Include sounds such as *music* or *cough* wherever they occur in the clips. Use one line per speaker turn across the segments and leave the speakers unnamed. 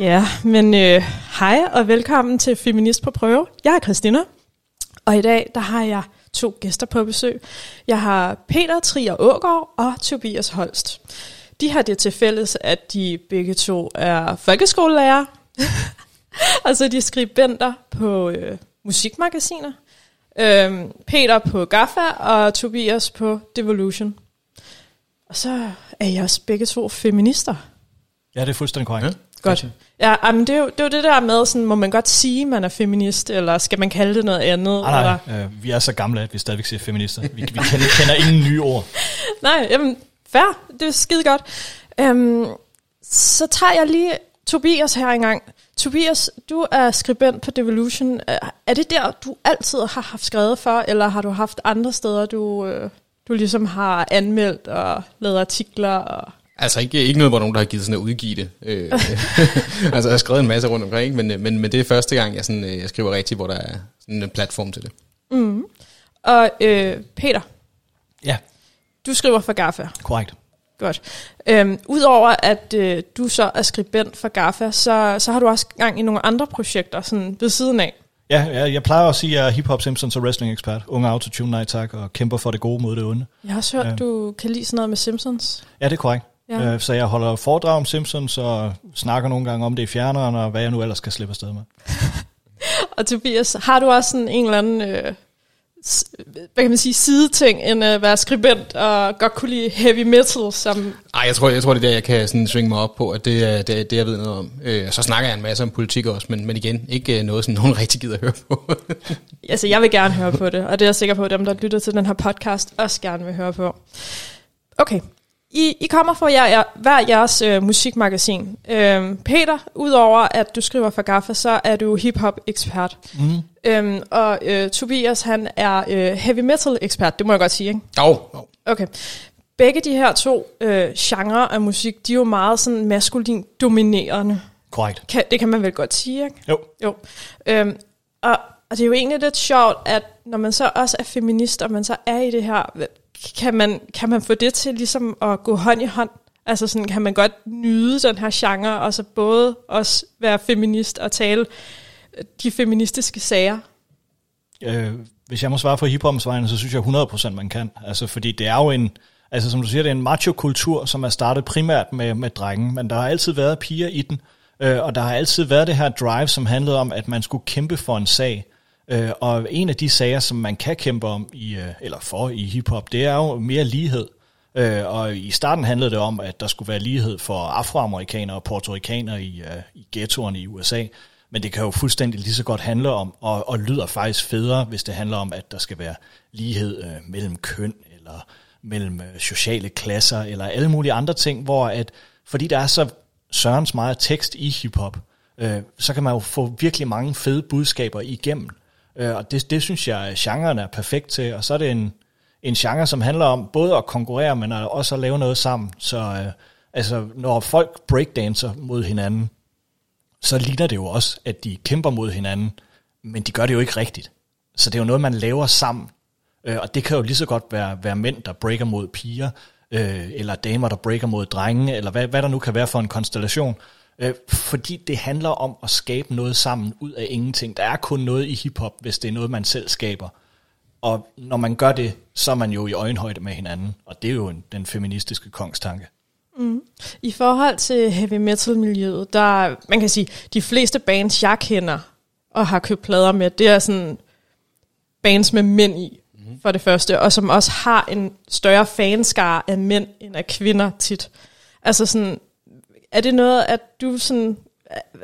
Ja, men øh, hej og velkommen til Feminist på prøve. Jeg er Christina, og i dag der har jeg to gæster på besøg. Jeg har Peter Trier Ågaard og Tobias Holst. De har det til fælles, at de begge to er folkeskolelærer. *laughs* altså de er skribenter på øh, musikmagasiner. Øhm, Peter på GAFA og Tobias på Devolution. Og så er jeg også begge to feminister.
Ja, det er fuldstændig korrekt. Ja.
Godt. Ja, men det er, jo, det er jo det der med, sådan, må man godt sige, man er feminist, eller skal man kalde det noget andet?
Nej, nej,
eller?
øh, vi er så gamle, at vi stadigvæk siger feminister. Vi, vi kender, kender ingen nye ord. *laughs*
Nej, jamen, fair, det er skide godt. Øhm, så tager jeg lige Tobias her engang. Tobias, du er skribent på Devolution. Er det der, du altid har haft skrevet for, eller har du haft andre steder, du, øh, du ligesom har anmeldt og lavet artikler og
Altså ikke, ikke noget, hvor nogen der har givet sådan at udgive det. Øh, *laughs* altså jeg har skrevet en masse rundt omkring, men, men, men det er første gang, jeg, sådan, jeg skriver rigtigt, hvor der er sådan en platform til det.
Mm. Og øh, Peter,
Ja,
du skriver for GAFA.
korrekt.
Godt. Øhm, Udover at øh, du så er skribent for GAFA, så, så har du også gang i nogle andre projekter sådan ved siden af.
Ja, jeg, jeg plejer at sige, at jeg er hip-hop Simpsons og wrestling ekspert. Unge autotune, nej tak, og kæmper for det gode mod det onde.
Jeg har også hørt,
ja.
du kan lide sådan noget med Simpsons.
Ja, det er korrekt.
Ja.
Øh, så jeg holder foredrag om Simpsons og snakker nogle gange om det i fjerneren, og hvad jeg nu ellers skal slippe afsted med. *laughs*
Og Tobias, har du også sådan en eller anden, øh, hvad kan man sige, sideting, end at være skribent og godt kunne lide heavy metal, som...
Ej, jeg tror, jeg tror det er der, jeg kan sådan svinge mig op på, at det er det, er det jeg ved noget om. Øh, så snakker jeg en masse om politik også, men, men igen, ikke øh, noget, som nogen *laughs* rigtig gider at høre på. *laughs*
Altså, jeg vil gerne høre på det, og det er jeg sikker på, at dem, der lytter til den her podcast, også gerne vil høre på. Okay. I, I kommer fra jer, jer, hver jeres øh, musikmagasin. Øhm, Peter, udover at du skriver for GAFA, så er du hip-hop-ekspert.
Mm.
Øhm, og øh, Tobias, han er øh, heavy metal-ekspert, det må jeg godt sige, ikke?
Jo, jo.
Okay. Begge de her to øh, genrer af musik, de er jo meget sådan maskulin dominerende.
Korrekt.
Kan, det kan man vel godt sige, ikke?
Jo.
Jo. Øhm, og, og det er jo egentlig lidt sjovt, at når man så også er feminist, og man så er i det her, kan man, kan man få det til ligesom at gå hånd i hånd? Altså sådan, kan man godt nyde den her genre, og så både også være feminist og tale øh, de feministiske sager?
Øh, hvis jeg må svare for hiphopens vegne, så synes jeg 100% man kan. Altså, fordi det er jo en, altså som du siger, det er en macho-kultur, som er startet primært med, med drenge, men der har altid været piger i den, øh, og der har altid været det her drive, som handlede om, at man skulle kæmpe for en sag. Øh, og en af de sager, som man kan kæmpe om, i, øh, eller for i hiphop, det er jo mere lighed. Øh, og i starten handlede det om, at der skulle være lighed for afroamerikanere og portorikanere i, øh, i ghettoerne i USA. Men det kan jo fuldstændig lige så godt handle om, og, og lyder faktisk federe, hvis det handler om, at der skal være lighed øh, mellem køn, eller mellem øh, sociale klasser, eller alle mulige andre ting, hvor at, fordi der er så sørens meget tekst i hiphop, øh, så kan man jo få virkelig mange fede budskaber igennem. Øh, og det, det synes jeg, at genren er perfekt til, og så er det en, en genre, som handler om både at konkurrere, men også at lave noget sammen. Så øh, altså, når folk breakdancer mod hinanden, så ligner det jo også, at de kæmper mod hinanden, men de gør det jo ikke rigtigt. Så det er jo noget, man laver sammen. Øh, og det kan jo lige så godt være, være mænd, der breaker mod piger, øh, eller damer, der breaker mod drenge, eller hvad, hvad der nu kan være for en konstellation. Øh, fordi det handler om at skabe noget sammen ud af ingenting. Der er kun noget i hiphop, hvis det er noget, man selv skaber. Og når man gør det, så er man jo i øjenhøjde med hinanden. Og det er jo en, den feministiske kongstanke.
I forhold til heavy metal-miljøet, der man kan sige, de fleste bands, jeg kender og har købt plader med, det er sådan bands med mænd i, mm-hmm. for det første, og som også har en større fanskare af mænd end af kvinder tit. Altså sådan, er det noget, at du sådan,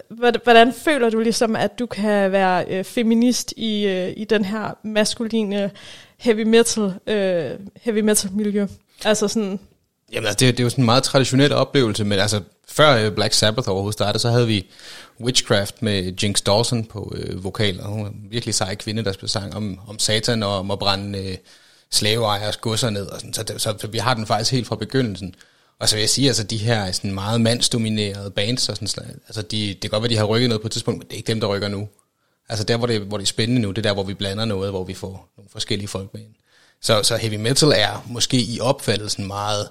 hvordan- føler du ligesom, at du kan være øh, feminist i, øh, i den her maskuline heavy metal, øh, heavy metal miljø? Altså sådan,
Jamen, altså, det, det er jo sådan en meget traditionel oplevelse, men altså, før øh, Black Sabbath overhovedet startede, så havde vi Witchcraft med Jinx Dawson på øh, vokal, og hun var en virkelig sej kvinde, der spillede sang om, om satan og om at brænde øh, slaveejers godser ned, og sådan, så, det, så, så vi har den faktisk helt fra begyndelsen. Og så vil jeg sige, altså de her sådan meget mandsdominerede bands, og sådan, altså de, det kan godt være, de har rykket noget på et tidspunkt, men det er ikke dem, der rykker nu. Altså der, hvor det, hvor det er spændende nu, det er der, hvor vi blander noget, hvor vi får nogle forskellige folk med ind. Så, så heavy metal er måske i opfattelsen meget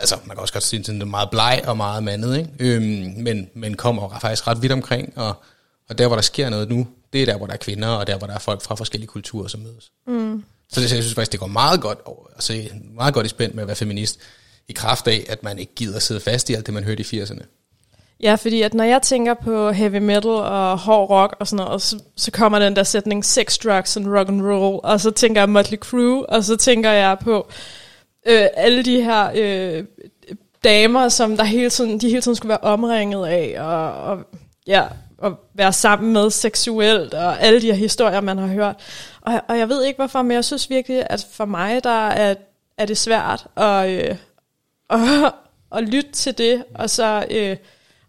altså man kan også godt sige, at den er meget bleg og meget mandet, ikke? Øhm, men, men kommer faktisk ret vidt omkring, og, og der hvor der sker noget nu, det er der hvor der er kvinder, og der hvor der er folk fra forskellige kulturer, som mødes. Mm. Så det, jeg synes faktisk, det går meget godt, altså meget godt i spændt med at være feminist, i kraft af, at man ikke gider sidde fast i alt det, man hørte i 80'erne.
Ja, fordi at når jeg tænker på heavy metal og hård rock og sådan noget, så, så kommer den der sætning sex, drugs and rock and roll, og så tænker jeg Motley Crue, og så tænker jeg på øh, alle de her øh, damer, som der hele tiden, de hele tiden skulle være omringet af, og, og ja, at være sammen med seksuelt, og alle de her historier, man har hørt. Og, og jeg ved ikke hvorfor, men jeg synes virkelig, at for mig, der er, er det svært at, øh, at, *laughs* at lytte til det, og så... Øh,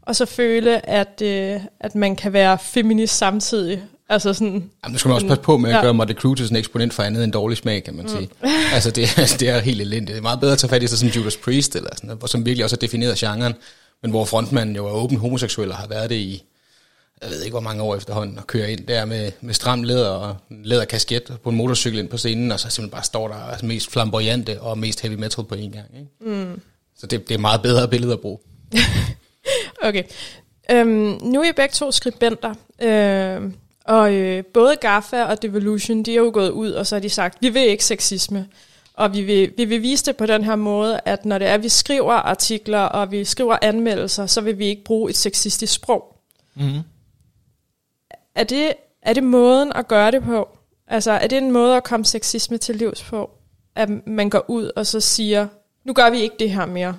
og så føle, at, øh, at man kan være feminist samtidig. Altså sådan,
Jamen, nu skal man også passe på med at ja. gøre Motley Crue til sådan en eksponent for andet end dårlig smag, kan man sige. Mm. altså, det, det er helt elendigt. Det er meget bedre at tage fat i sig som Judas Priest, eller sådan noget, som virkelig også har defineret genren, men hvor frontmanden jo er åben homoseksuel og har været det i, jeg ved ikke hvor mange år efterhånden, og kører ind der med, med stram læder og læderkasket på en motorcykel ind på scenen, og så simpelthen bare står der altså mest flamboyante og mest heavy metal på en gang. Ikke? Mm. Så det, det er meget bedre billede at bruge. *laughs*
Okay. Øhm, nu er I begge to skribenter, øhm, og øh, både GAFA og Devolution, de er jo gået ud, og så har de sagt, vi vil ikke sexisme. Og vi vil, vi vil vise det på den her måde, at når det er, at vi skriver artikler, og vi skriver anmeldelser, så vil vi ikke bruge et sexistisk sprog. Mm-hmm. Er, det, er det måden at gøre det på? Altså, er det en måde at komme sexisme til livs på? At man går ud og så siger, nu gør vi ikke det her mere.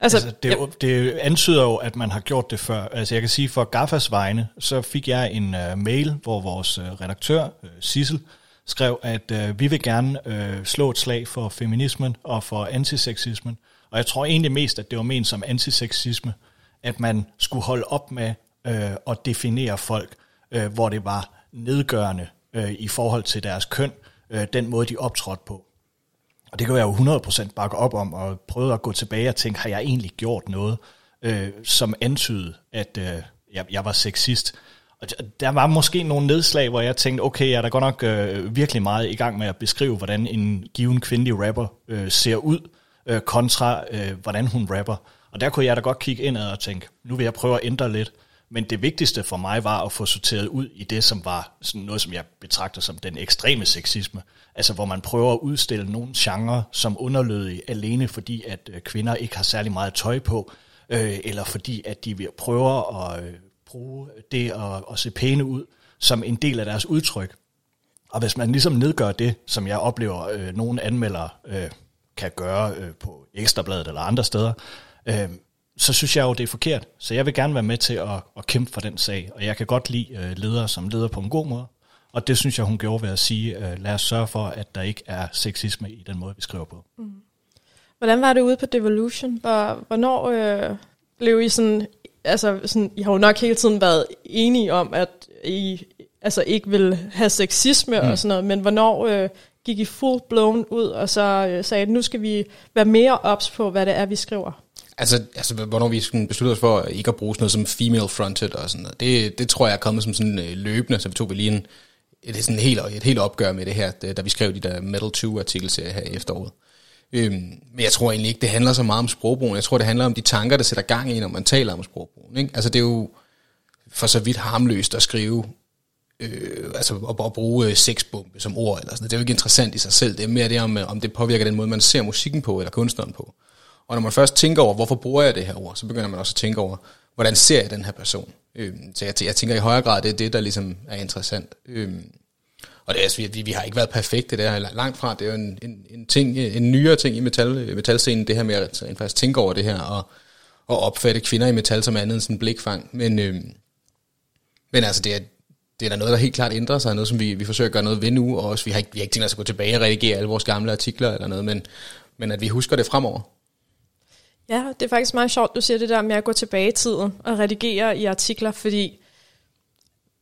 Altså, altså det, ja. det antyder jo, at man har gjort det før. Altså jeg kan sige, for Gaffas vegne, så fik jeg en uh, mail, hvor vores uh, redaktør, uh, Sissel, skrev, at uh, vi vil gerne uh, slå et slag for feminismen og for antiseksismen. Og jeg tror egentlig mest, at det var ment som antiseksisme, at man skulle holde op med uh, at definere folk, uh, hvor det var nedgørende uh, i forhold til deres køn, uh, den måde de optrådte på. Og det kan jeg jo 100% bakke op om, og prøve at gå tilbage og tænke, har jeg egentlig gjort noget, øh, som antydede, at øh, jeg, jeg var sexist? Og der var måske nogle nedslag, hvor jeg tænkte, okay, jeg er da godt nok øh, virkelig meget i gang med at beskrive, hvordan en given kvindelig rapper øh, ser ud, øh, kontra øh, hvordan hun rapper. Og der kunne jeg da godt kigge indad og tænke, nu vil jeg prøve at ændre lidt. Men det vigtigste for mig var at få sorteret ud i det, som var sådan noget, som jeg betragter som den ekstreme sexisme. Altså hvor man prøver at udstille nogle genrer som underlødige alene fordi, at øh, kvinder ikke har særlig meget tøj på, øh, eller fordi, at de prøver at øh, bruge det at, at se pæne ud som en del af deres udtryk. Og hvis man ligesom nedgør det, som jeg oplever, øh, nogle anmeldere øh, kan gøre øh, på Ekstrabladet eller andre steder, øh, så synes jeg jo, det er forkert. Så jeg vil gerne være med til at, at kæmpe for den sag, og jeg kan godt lide øh, ledere som leder på en god måde. Og det synes jeg, hun gjorde ved at sige, øh, lad os sørge for, at der ikke er sexisme i den måde, vi skriver på. Mm.
Hvordan var det ude på Devolution? Hvornår øh, blev I sådan, altså sådan, I har jo nok hele tiden været enige om, at I altså ikke vil have sexisme mm. og sådan noget, men hvornår øh, gik I full blown ud og så øh, sagde, at nu skal vi være mere ops på, hvad det er, vi skriver?
Altså, altså hvornår vi besluttede os for ikke at bruge sådan noget som female fronted og sådan noget, det, det tror jeg er kommet som sådan øh, løbende, så vi tog vi lige en, et, sådan helt, et helt opgør med det her, da vi skrev de der Metal 2 artikelserier her i efteråret. Øhm, men jeg tror egentlig ikke, det handler så meget om sprogbrugen. Jeg tror, det handler om de tanker, der sætter gang i, når man taler om sprogbrugen. Ikke? Altså det er jo for så vidt harmløst at skrive, øh, altså at, at bruge øh, sexbombe som ord. Eller sådan. Det er jo ikke interessant i sig selv. Det er mere det om, øh, om det påvirker den måde, man ser musikken på, eller kunstneren på. Og når man først tænker over, hvorfor bruger jeg det her ord, så begynder man også at tænke over, hvordan ser jeg den her person. Øh, så jeg, jeg tænker i højere grad, det er det, der ligesom er interessant. Øh, og det er, altså, vi, vi har ikke været perfekte der, langt fra. Det er jo en, en, en, ting, en nyere ting i metal, metalscenen, det her med at altså, faktisk tænke over det her, og, og opfatte kvinder i metal som andet end sådan en blikfang. Men, øh, men altså, det er, det er der noget, der helt klart ændrer sig, noget som vi, vi forsøger at gøre noget ved nu, og også, vi har ikke, vi har ikke tænkt os at gå tilbage og redigere alle vores gamle artikler eller noget, men, men at vi husker det fremover.
Ja, det er faktisk meget sjovt, du siger det der med at gå tilbage i tiden og redigere i artikler, fordi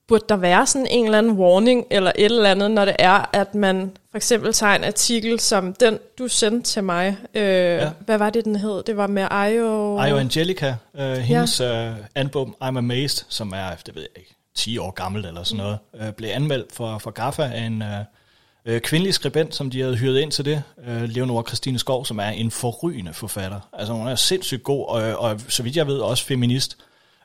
burde der være sådan en eller anden warning eller et eller andet, når det er, at man for eksempel tager en artikel som den, du sendte til mig. Øh, ja. Hvad var det, den hed? Det var med Io...
Io Angelica, øh, hendes ja. øh, album I'm Amazed, som er, det ved jeg ikke, 10 år gammelt eller sådan noget, øh, blev anmeldt for, for GAFA af en, øh, Øh, kvindelig skribent, som de havde hyret ind til det, øh, Leonora Christine Skov, som er en forrygende forfatter. Altså hun er sindssygt god, og, og så vidt jeg ved også feminist.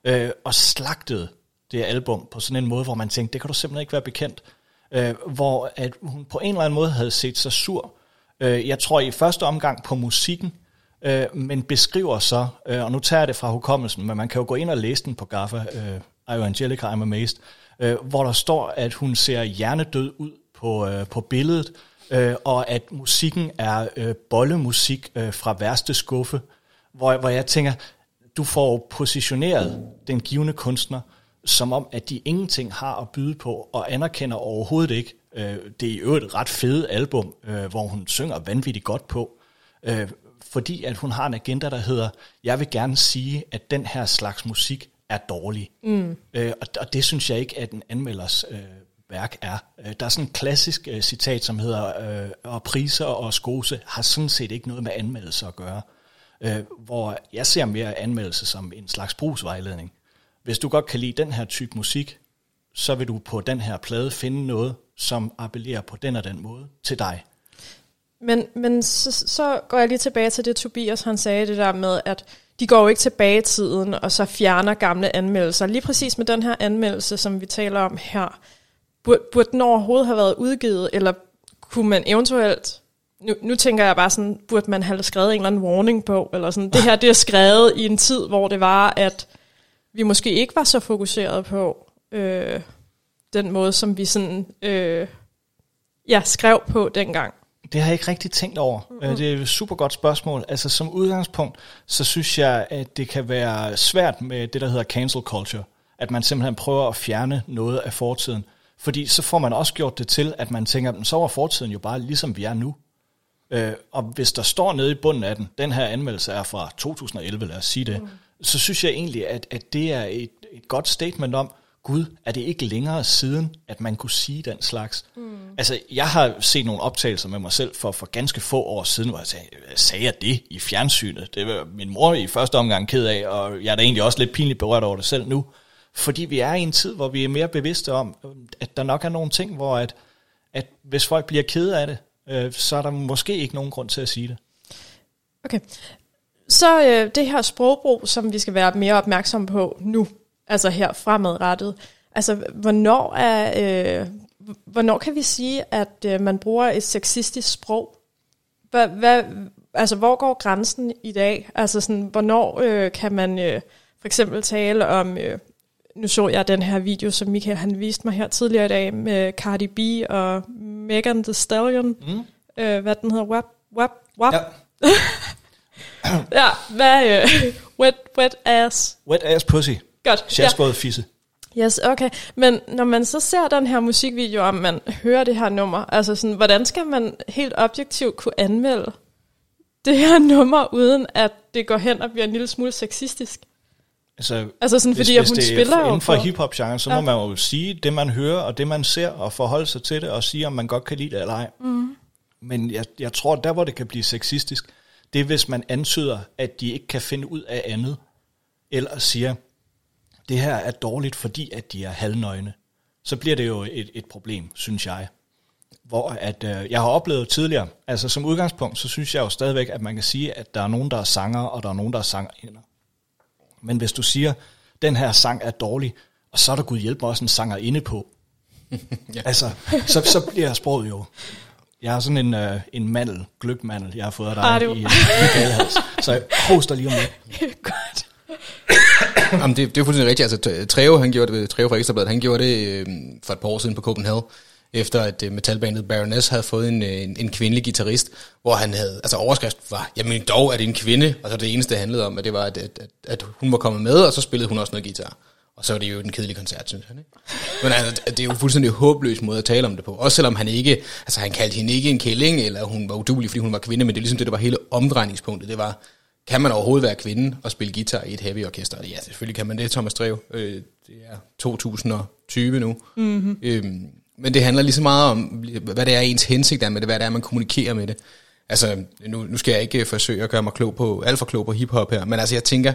Øh, og slagtede det album på sådan en måde, hvor man tænkte, det kan du simpelthen ikke være bekendt. Øh, hvor at hun på en eller anden måde havde set sig sur. Øh, jeg tror i første omgang på musikken, øh, men beskriver så, øh, og nu tager jeg det fra hukommelsen, men man kan jo gå ind og læse den på Gaffa, øh, I Angelica, I'm Amazed, øh, hvor der står, at hun ser hjernedød ud på, øh, på billedet, øh, og at musikken er øh, bollemusik øh, fra værste skuffe, hvor, hvor jeg tænker, du får positioneret den givende kunstner, som om, at de ingenting har at byde på, og anerkender overhovedet ikke. Øh, det er jo et ret fede album, øh, hvor hun synger vanvittigt godt på, øh, fordi at hun har en agenda, der hedder, jeg vil gerne sige, at den her slags musik er dårlig. Mm. Øh, og, og det synes jeg ikke, at en anmelders øh, værk er. Øh, der er sådan et klassisk øh, citat, som hedder, øh, og priser og skose har sådan set ikke noget med anmeldelse at gøre. Øh, hvor jeg ser mere anmeldelse som en slags brugsvejledning. Hvis du godt kan lide den her type musik, så vil du på den her plade finde noget, som appellerer på den og den måde til dig.
Men, men så, så går jeg lige tilbage til det, Tobias han sagde, det der med, at de går jo ikke tilbage i tiden, og så fjerner gamle anmeldelser. Lige præcis med den her anmeldelse, som vi taler om her, burde, burde den overhovedet have været udgivet, eller kunne man eventuelt, nu, nu tænker jeg bare sådan, burde man have skrevet en eller anden warning på, eller sådan, det her det er skrevet i en tid, hvor det var, at vi måske ikke var så fokuseret på øh, den måde, som vi sådan, øh, ja, skrev på dengang.
Det har jeg ikke rigtig tænkt over. Mm-hmm. Det er et super godt spørgsmål. Altså som udgangspunkt, så synes jeg, at det kan være svært med det, der hedder cancel culture. At man simpelthen prøver at fjerne noget af fortiden. Fordi så får man også gjort det til, at man tænker, så var fortiden jo bare ligesom vi er nu. Øh, og hvis der står nede i bunden af den, den her anmeldelse er fra 2011, lad os sige det, mm. så synes jeg egentlig, at, at det er et, et godt statement om, Gud, er det ikke længere siden, at man kunne sige den slags? Mm. Altså, jeg har set nogle optagelser med mig selv for, for ganske få år siden, hvor jeg sagde, sagde jeg det i fjernsynet? Det var min mor i første omgang ked af, og jeg er da egentlig også lidt pinligt berørt over det selv nu. Fordi vi er i en tid, hvor vi er mere bevidste om, at der nok er nogle ting, hvor at, at hvis folk bliver ked af det, øh, så er der måske ikke nogen grund til at sige det.
Okay. Så øh, det her sprogbrug, som vi skal være mere opmærksomme på nu, altså her fremadrettet, altså hvornår, er, øh, hvornår kan vi sige, at øh, man bruger et sexistisk sprog? Hvad, hvad, altså hvor går grænsen i dag? Altså sådan, hvornår øh, kan man øh, for eksempel tale om... Øh, nu så jeg den her video, som Michael han viste mig her tidligere i dag, med Cardi B og Megan Thee Stallion. Mm. Øh, hvad den hedder? Wap, wap, wap. Ja. *coughs* ja, hvad? Øh, wet, wet ass.
Wet ass pussy.
Godt.
Sjaskåret ja. fisse.
Yes, okay. Men når man så ser den her musikvideo, om man hører det her nummer, altså sådan, hvordan skal man helt objektivt kunne anmelde det her *laughs* nummer, uden at det går hen og bliver en lille smule sexistisk?
Altså,
altså sådan, fordi hvis,
hvis
hun
det
spiller
er inden for hiphop genre, så ja. må man jo sige det, man hører, og det, man ser, og forholde sig til det, og sige, om man godt kan lide det eller ej. Mm. Men jeg, jeg tror, der hvor det kan blive sexistisk, det er, hvis man antyder, at de ikke kan finde ud af andet, eller siger, det her er dårligt, fordi at de er halvnøgne. Så bliver det jo et, et problem, synes jeg. Hvor at, øh, jeg har oplevet tidligere, altså som udgangspunkt, så synes jeg jo stadigvæk, at man kan sige, at der er nogen, der er sanger, og der er nogen, der er sangerinder. Men hvis du siger, den her sang er dårlig, og så er der Gud hjælp mig også en sanger inde på, *laughs* ja. altså, så, så bliver sproget jo... Jeg har sådan en, øh, en mandel, gløgmandel, jeg har fået af dig ah, i, i, i så jeg hoster lige om lidt. *laughs*
Godt. Jamen, det, det er fuldstændig rigtigt. Altså, Treo, han gjorde det, Treo fra Ekstrabladet, han gjorde det øh, for et par år siden på Copenhagen, efter at øh, metalbandet Baroness havde fået en, øh, en, en kvindelig guitarist, hvor han havde, altså overskrift var, jamen dog er det en kvinde, og så det eneste, det handlede om, at det var, at, at, at hun var kommet med, og så spillede hun også noget guitar. Og så var det jo en kedelig koncert, synes han. Ikke? Men altså, det er jo fuldstændig håbløs måde at tale om det på. Også selvom han ikke, altså han kaldte hende ikke en kælling, eller hun var udulig, fordi hun var kvinde, men det er ligesom det, der var hele omdrejningspunktet. Det var, kan man overhovedet være kvinde og spille guitar i et heavy orkester? Ja, selvfølgelig kan man det, Thomas Drev. Øh, det er 2020 nu. Mm-hmm. Øhm, men det handler lige så meget om, hvad det er ens hensigt er med det, hvad det er, man kommunikerer med det. Altså, nu, nu skal jeg ikke øh, forsøge at gøre mig klog på, alt for klog på hiphop her, men altså jeg tænker,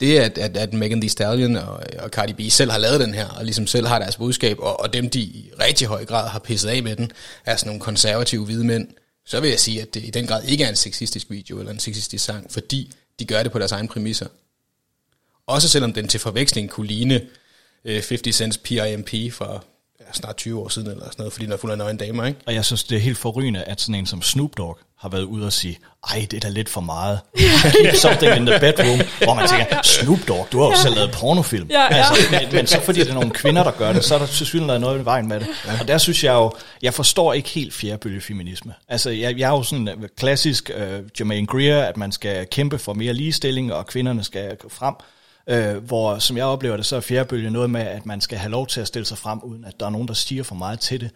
det at, at, at Megan Thee Stallion og, og Cardi B selv har lavet den her, og ligesom selv har deres budskab, og, og dem de i rigtig høj grad har pisset af med den, er sådan nogle konservative hvide mænd, så vil jeg sige, at det i den grad ikke er en sexistisk video eller en sexistisk sang, fordi de gør det på deres egen præmisser. Også selvom den til forveksling kunne ligne øh, 50 Cent's PIMP fra ja, snart 20 år siden, eller sådan noget, fordi den er fuld af nøgne damer, ikke?
Og jeg synes, det er helt forrygende, at sådan en som Snoop Dogg har været ude og sige, ej, det er da lidt for meget. *laughs* Keep something in the bedroom. Hvor man tænker, Snoop Dogg, du har jo selv lavet pornofilm.
Ja, ja.
Altså, men, men så fordi det er nogle kvinder, der gør det, så er der selvfølgelig noget i vejen med det. Og der synes jeg jo, jeg forstår ikke helt fjerdebølge feminisme. Altså, jeg, jeg er jo sådan en klassisk uh, Jermaine Greer, at man skal kæmpe for mere ligestilling, og kvinderne skal gå frem. Øh, hvor, som jeg oplever det, så er fjerdebølge noget med, at man skal have lov til at stille sig frem, uden at der er nogen, der stiger for meget til det.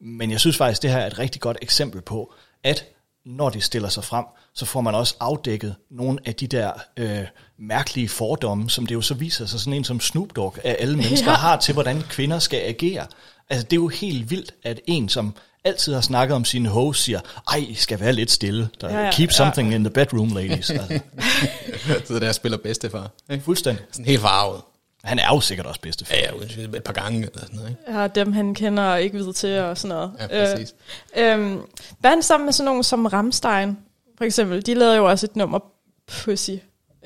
Men jeg synes faktisk, det her er et rigtig godt eksempel på, at når de stiller sig frem, så får man også afdækket nogle af de der øh, mærkelige fordomme, som det jo så viser sig, sådan en som Snoop Dogg, at alle *laughs* mennesker ja. har til, hvordan kvinder skal agere. Altså det er jo helt vildt, at en, som altid har snakket om sine hoes, siger, ej, I skal være lidt stille. Der,
Ja, ja,
Keep something
ja.
in the bedroom, ladies. Altså, *laughs* *laughs*
så der spiller bedstefar. Ikke?
fuldstændig.
Sådan helt farvet.
Han er jo sikkert også bedstefar.
Ja, ja, et par gange eller sådan noget, ikke?
Ja, dem han kender og ikke ved til og sådan noget.
Ja, præcis.
Øh, hvad er han sammen med sådan nogen som Ramstein, for eksempel? De lavede jo også et nummer, Pussy,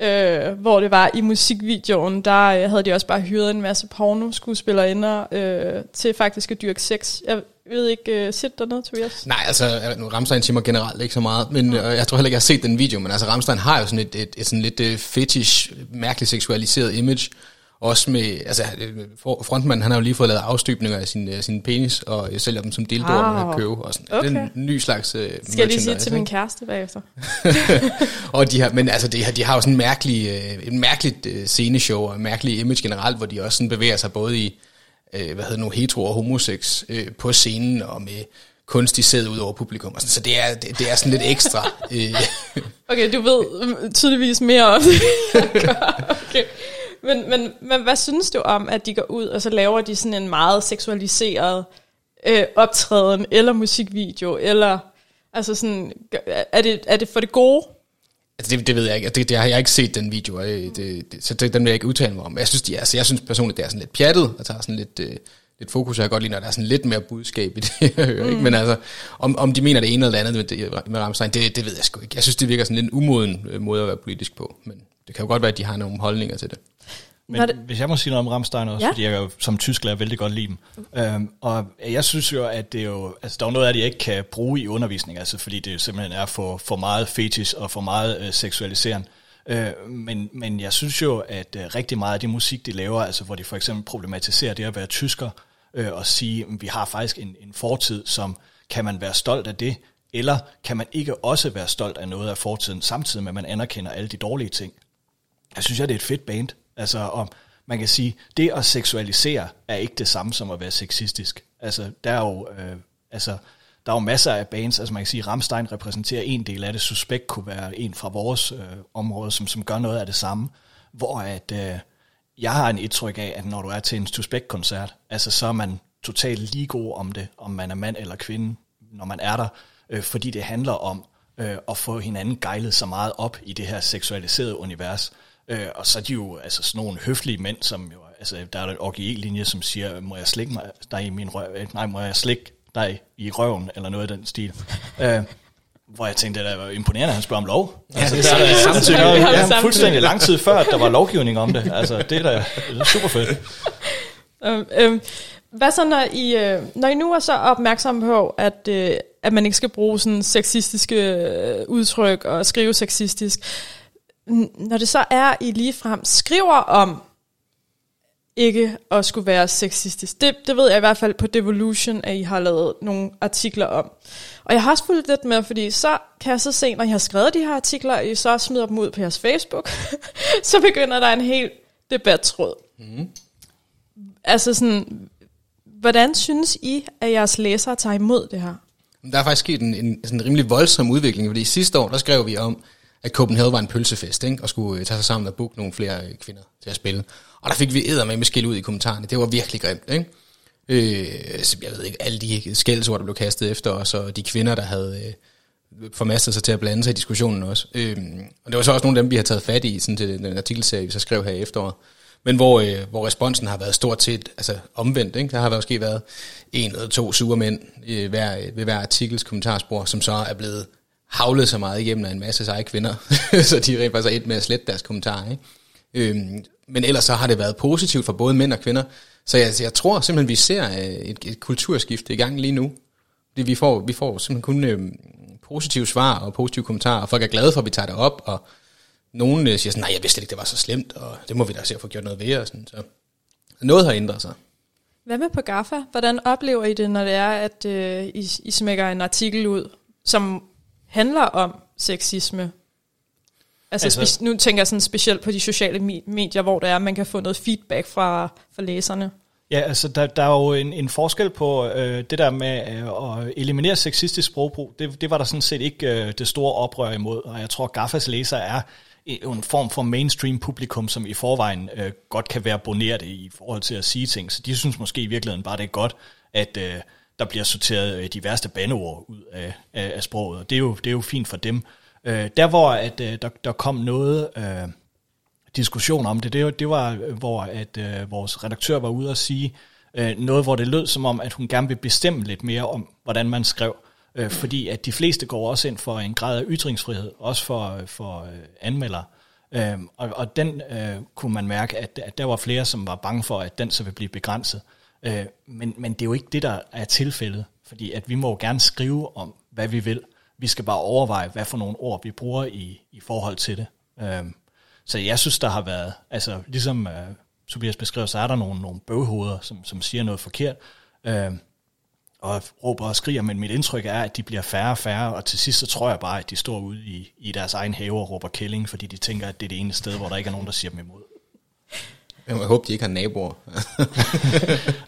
øh, hvor det var i musikvideoen, der øh, havde de også bare hyret en masse porno-skuespillerinder øh, til faktisk at dyrke sex. Jeg ved ikke, øh, sit der noget, Tobias?
Nej, altså, nu Ramstein siger mig generelt ikke så meget, men øh, jeg tror heller ikke, jeg har set den video, men altså Ramstein har jo sådan et, et, et sådan lidt øh, fetish, mærkeligt seksualiseret image, også med, altså øh, frontmanden, han har jo lige fået lavet afstøbninger af sin, øh, sin penis, og øh, sælger dem som dildoer, man
Wow.
kan købe, og sådan. Okay. Det er en ny slags øh,
Skal jeg lige sige til min kæreste bagefter? *laughs*
og de har, men altså, de har, de har jo sådan en mærkelig, øh, en mærkeligt øh, sceneshow og en mærkelig image generelt, hvor de også sådan bevæger sig både i, øh, hvad hedder nu, hetero og homosex øh, på scenen og med kunstig sæd ud over publikum. Og sådan. Så det er, det, det er sådan lidt ekstra. *laughs*
Okay, du ved øh, tydeligvis mere om det, jeg *laughs* okay. Men, men, men hvad synes du om, at de går ud, og så laver de sådan en meget seksualiseret øh, optræden, eller musikvideo, eller altså sådan, er det, er det for det gode?
altså det, det ved jeg ikke. Det, det, har jeg har ikke set den video, øh, det, det, så det, den vil jeg ikke udtale mig om. Jeg synes, de, er- altså, jeg synes personligt, det er sådan lidt pjattet, og tager sådan lidt, øh, lidt fokus. Jeg kan godt lide, når der er sådan lidt mere budskab i det, *laughs* jeg hører. Mm. Ikke? Men altså, om, om de mener det ene eller det andet med, det, med Ramstein, det, det ved jeg sgu ikke. Jeg synes, det virker sådan lidt en umoden øh, måde at være politisk på. Men det kan jo godt være, at de har nogle holdninger til det.
Men
Når
det, hvis jeg må sige noget om Rammstein også,
Ja.
fordi jeg jo som tysklærer vældig godt lide dem. Øhm, og jeg synes jo, at det er jo, altså der er noget af det, jeg ikke kan bruge i undervisning, altså fordi det jo simpelthen er for, for meget fetish og for meget øh, seksualiserende. Øh, men, men jeg synes jo, at øh, rigtig meget af det musik, de laver, altså hvor de for eksempel problematiserer det at være tysker, øh, og sige, at vi har faktisk en, en fortid, som kan man være stolt af det, eller kan man ikke også være stolt af noget af fortiden, samtidig med at man anerkender alle de dårlige ting. Jeg synes, at det er et fedt band. Altså, om man kan sige, det at seksualisere er ikke det samme som at være sexistisk. Altså, der er jo, øh, altså, der er jo masser af bands, altså man kan sige, Ramstein repræsenterer en del af det, Suspekt kunne være en fra vores øh, område, som, som gør noget af det samme, hvor at, øh, jeg har en indtryk af, at når du er til en Suspekt-koncert, altså så er man totalt lige god om det, om man er mand eller kvinde, når man er der, øh, fordi det handler om øh, at få hinanden gejlet så meget op i det her seksualiserede univers. Øh, og så er de jo altså sådan nogle høflige mænd, som jo, altså der er en OGE-linje, som siger, må jeg slikke mig dig i min røv, øh, nej, må jeg slikke dig i røven, eller noget af den stil. øh, hvor jeg tænkte, det var imponerende, at han spørger om lov. Altså,
det er
Vi har det
ja,
samtidig.
fuldstændig lang tid før, at der var lovgivning om det. Altså, det er da det er super fedt. *laughs*
Øhm, øhm, hvad så, når I, øh, når I nu er så opmærksomme på, at, øh, at man ikke skal bruge sådan sexistiske udtryk og skrive sexistisk, når det så er, I ligefrem skriver om ikke at skulle være sexistisk. Det, det ved jeg i hvert fald på Devolution, at I har lavet nogle artikler om. Og jeg har også fulgt lidt med, fordi så kan jeg så se, når I har skrevet de her artikler, og I så smider dem ud på jeres Facebook, *laughs* så begynder der en helt debattråd. Mm. Altså sådan, hvordan synes I, at jeres læsere tager imod det her?
Der er faktisk sket en, en sådan rimelig voldsom udvikling, fordi sidste år, der skrev vi om, at Copenhagen var en pølsefest, ikke? og skulle øh, tage sig sammen og booke nogle flere øh, kvinder til at spille. Og der fik vi æder med med skæld ud i kommentarerne. Det var virkelig grimt, ikke? Øh, så jeg ved ikke, alle de skældsord, der blev kastet efter os, og de kvinder, der havde, øh, formastet sig til at blande sig i diskussionen også. Øh, og det var så også nogle af dem, vi har taget fat i sådan til den artikelserie, vi så skrev her i efteråret. Men hvor, øh, hvor responsen har været stort set altså omvendt. Ikke? Der har måske været en eller to sure mænd øh, hver, ved hver artikels kommentarspor, som så er blevet havlet så meget igennem af en masse seje kvinder, *laughs* så de rent faktisk er et med at slette deres kommentarer. Ikke? Øhm, men ellers så har det været positivt for både mænd og kvinder. Så jeg, jeg tror simpelthen, vi ser øh, et, et kulturskifte i gang lige nu. Det, vi, får, vi får simpelthen kun øh, positive svar og positive kommentarer, og folk er glade for, at vi tager det op, og nogen øh, siger sådan, nej, jeg vidste ikke, det var så slemt, og det må vi da se at få gjort noget ved. Og sådan, så noget har ændret sig.
Hvad med på GAFA? Hvordan oplever I det, når det er, at øh, I, I smækker en artikel ud, som handler om sexisme? Altså, altså nu tænker jeg sådan specielt på de sociale medier, hvor der er, man kan få noget feedback fra, fra læserne.
Ja, altså der, der er jo en, en forskel på øh, det der med øh, at eliminere sexistisk sprogbrug. Det, det var der sådan set ikke øh, det store oprør imod, og jeg tror, Gaffas læser er en form for mainstream publikum, som i forvejen øh, godt kan være boneret i forhold til at sige ting. Så de synes måske i virkeligheden bare, det er godt, at øh, der bliver sorteret øh, de værste bandeord ud af, af, af sproget. Og det er, jo, det er jo fint for dem. Øh, der hvor at, øh, der, der kom noget øh, diskussion om det, det, det var, øh, hvor at, øh, vores redaktør var ude og sige øh, noget, hvor det lød som om, at hun gerne vil bestemme lidt mere om, hvordan man skrev øh, fordi at de fleste går også ind for en grad af ytringsfrihed, også for, øh, for øh, anmeldere. Øh, og, og den øh, kunne man mærke, at, at der var flere, som var bange for, at den så vil blive begrænset. Øh, Øh, men, men det er jo ikke det, der er tilfældet, fordi at vi må gerne skrive om, hvad vi vil. Vi skal bare overveje, hvad for nogle ord vi bruger i, i forhold til det. Øh, så jeg synes, der har været, altså ligesom øh, Tobias beskrev, så er der nogle, nogle bøvhoveder, som, som siger noget forkert. Øh, og råber og skriger, men mit indtryk er, at de bliver færre og færre, og til sidst så tror jeg bare, at de står ude i, i deres egen have og råber kælling, fordi de tænker, at det er det ene sted, hvor der ikke er nogen, der siger dem imod.
Jeg håber, de ikke har naboer.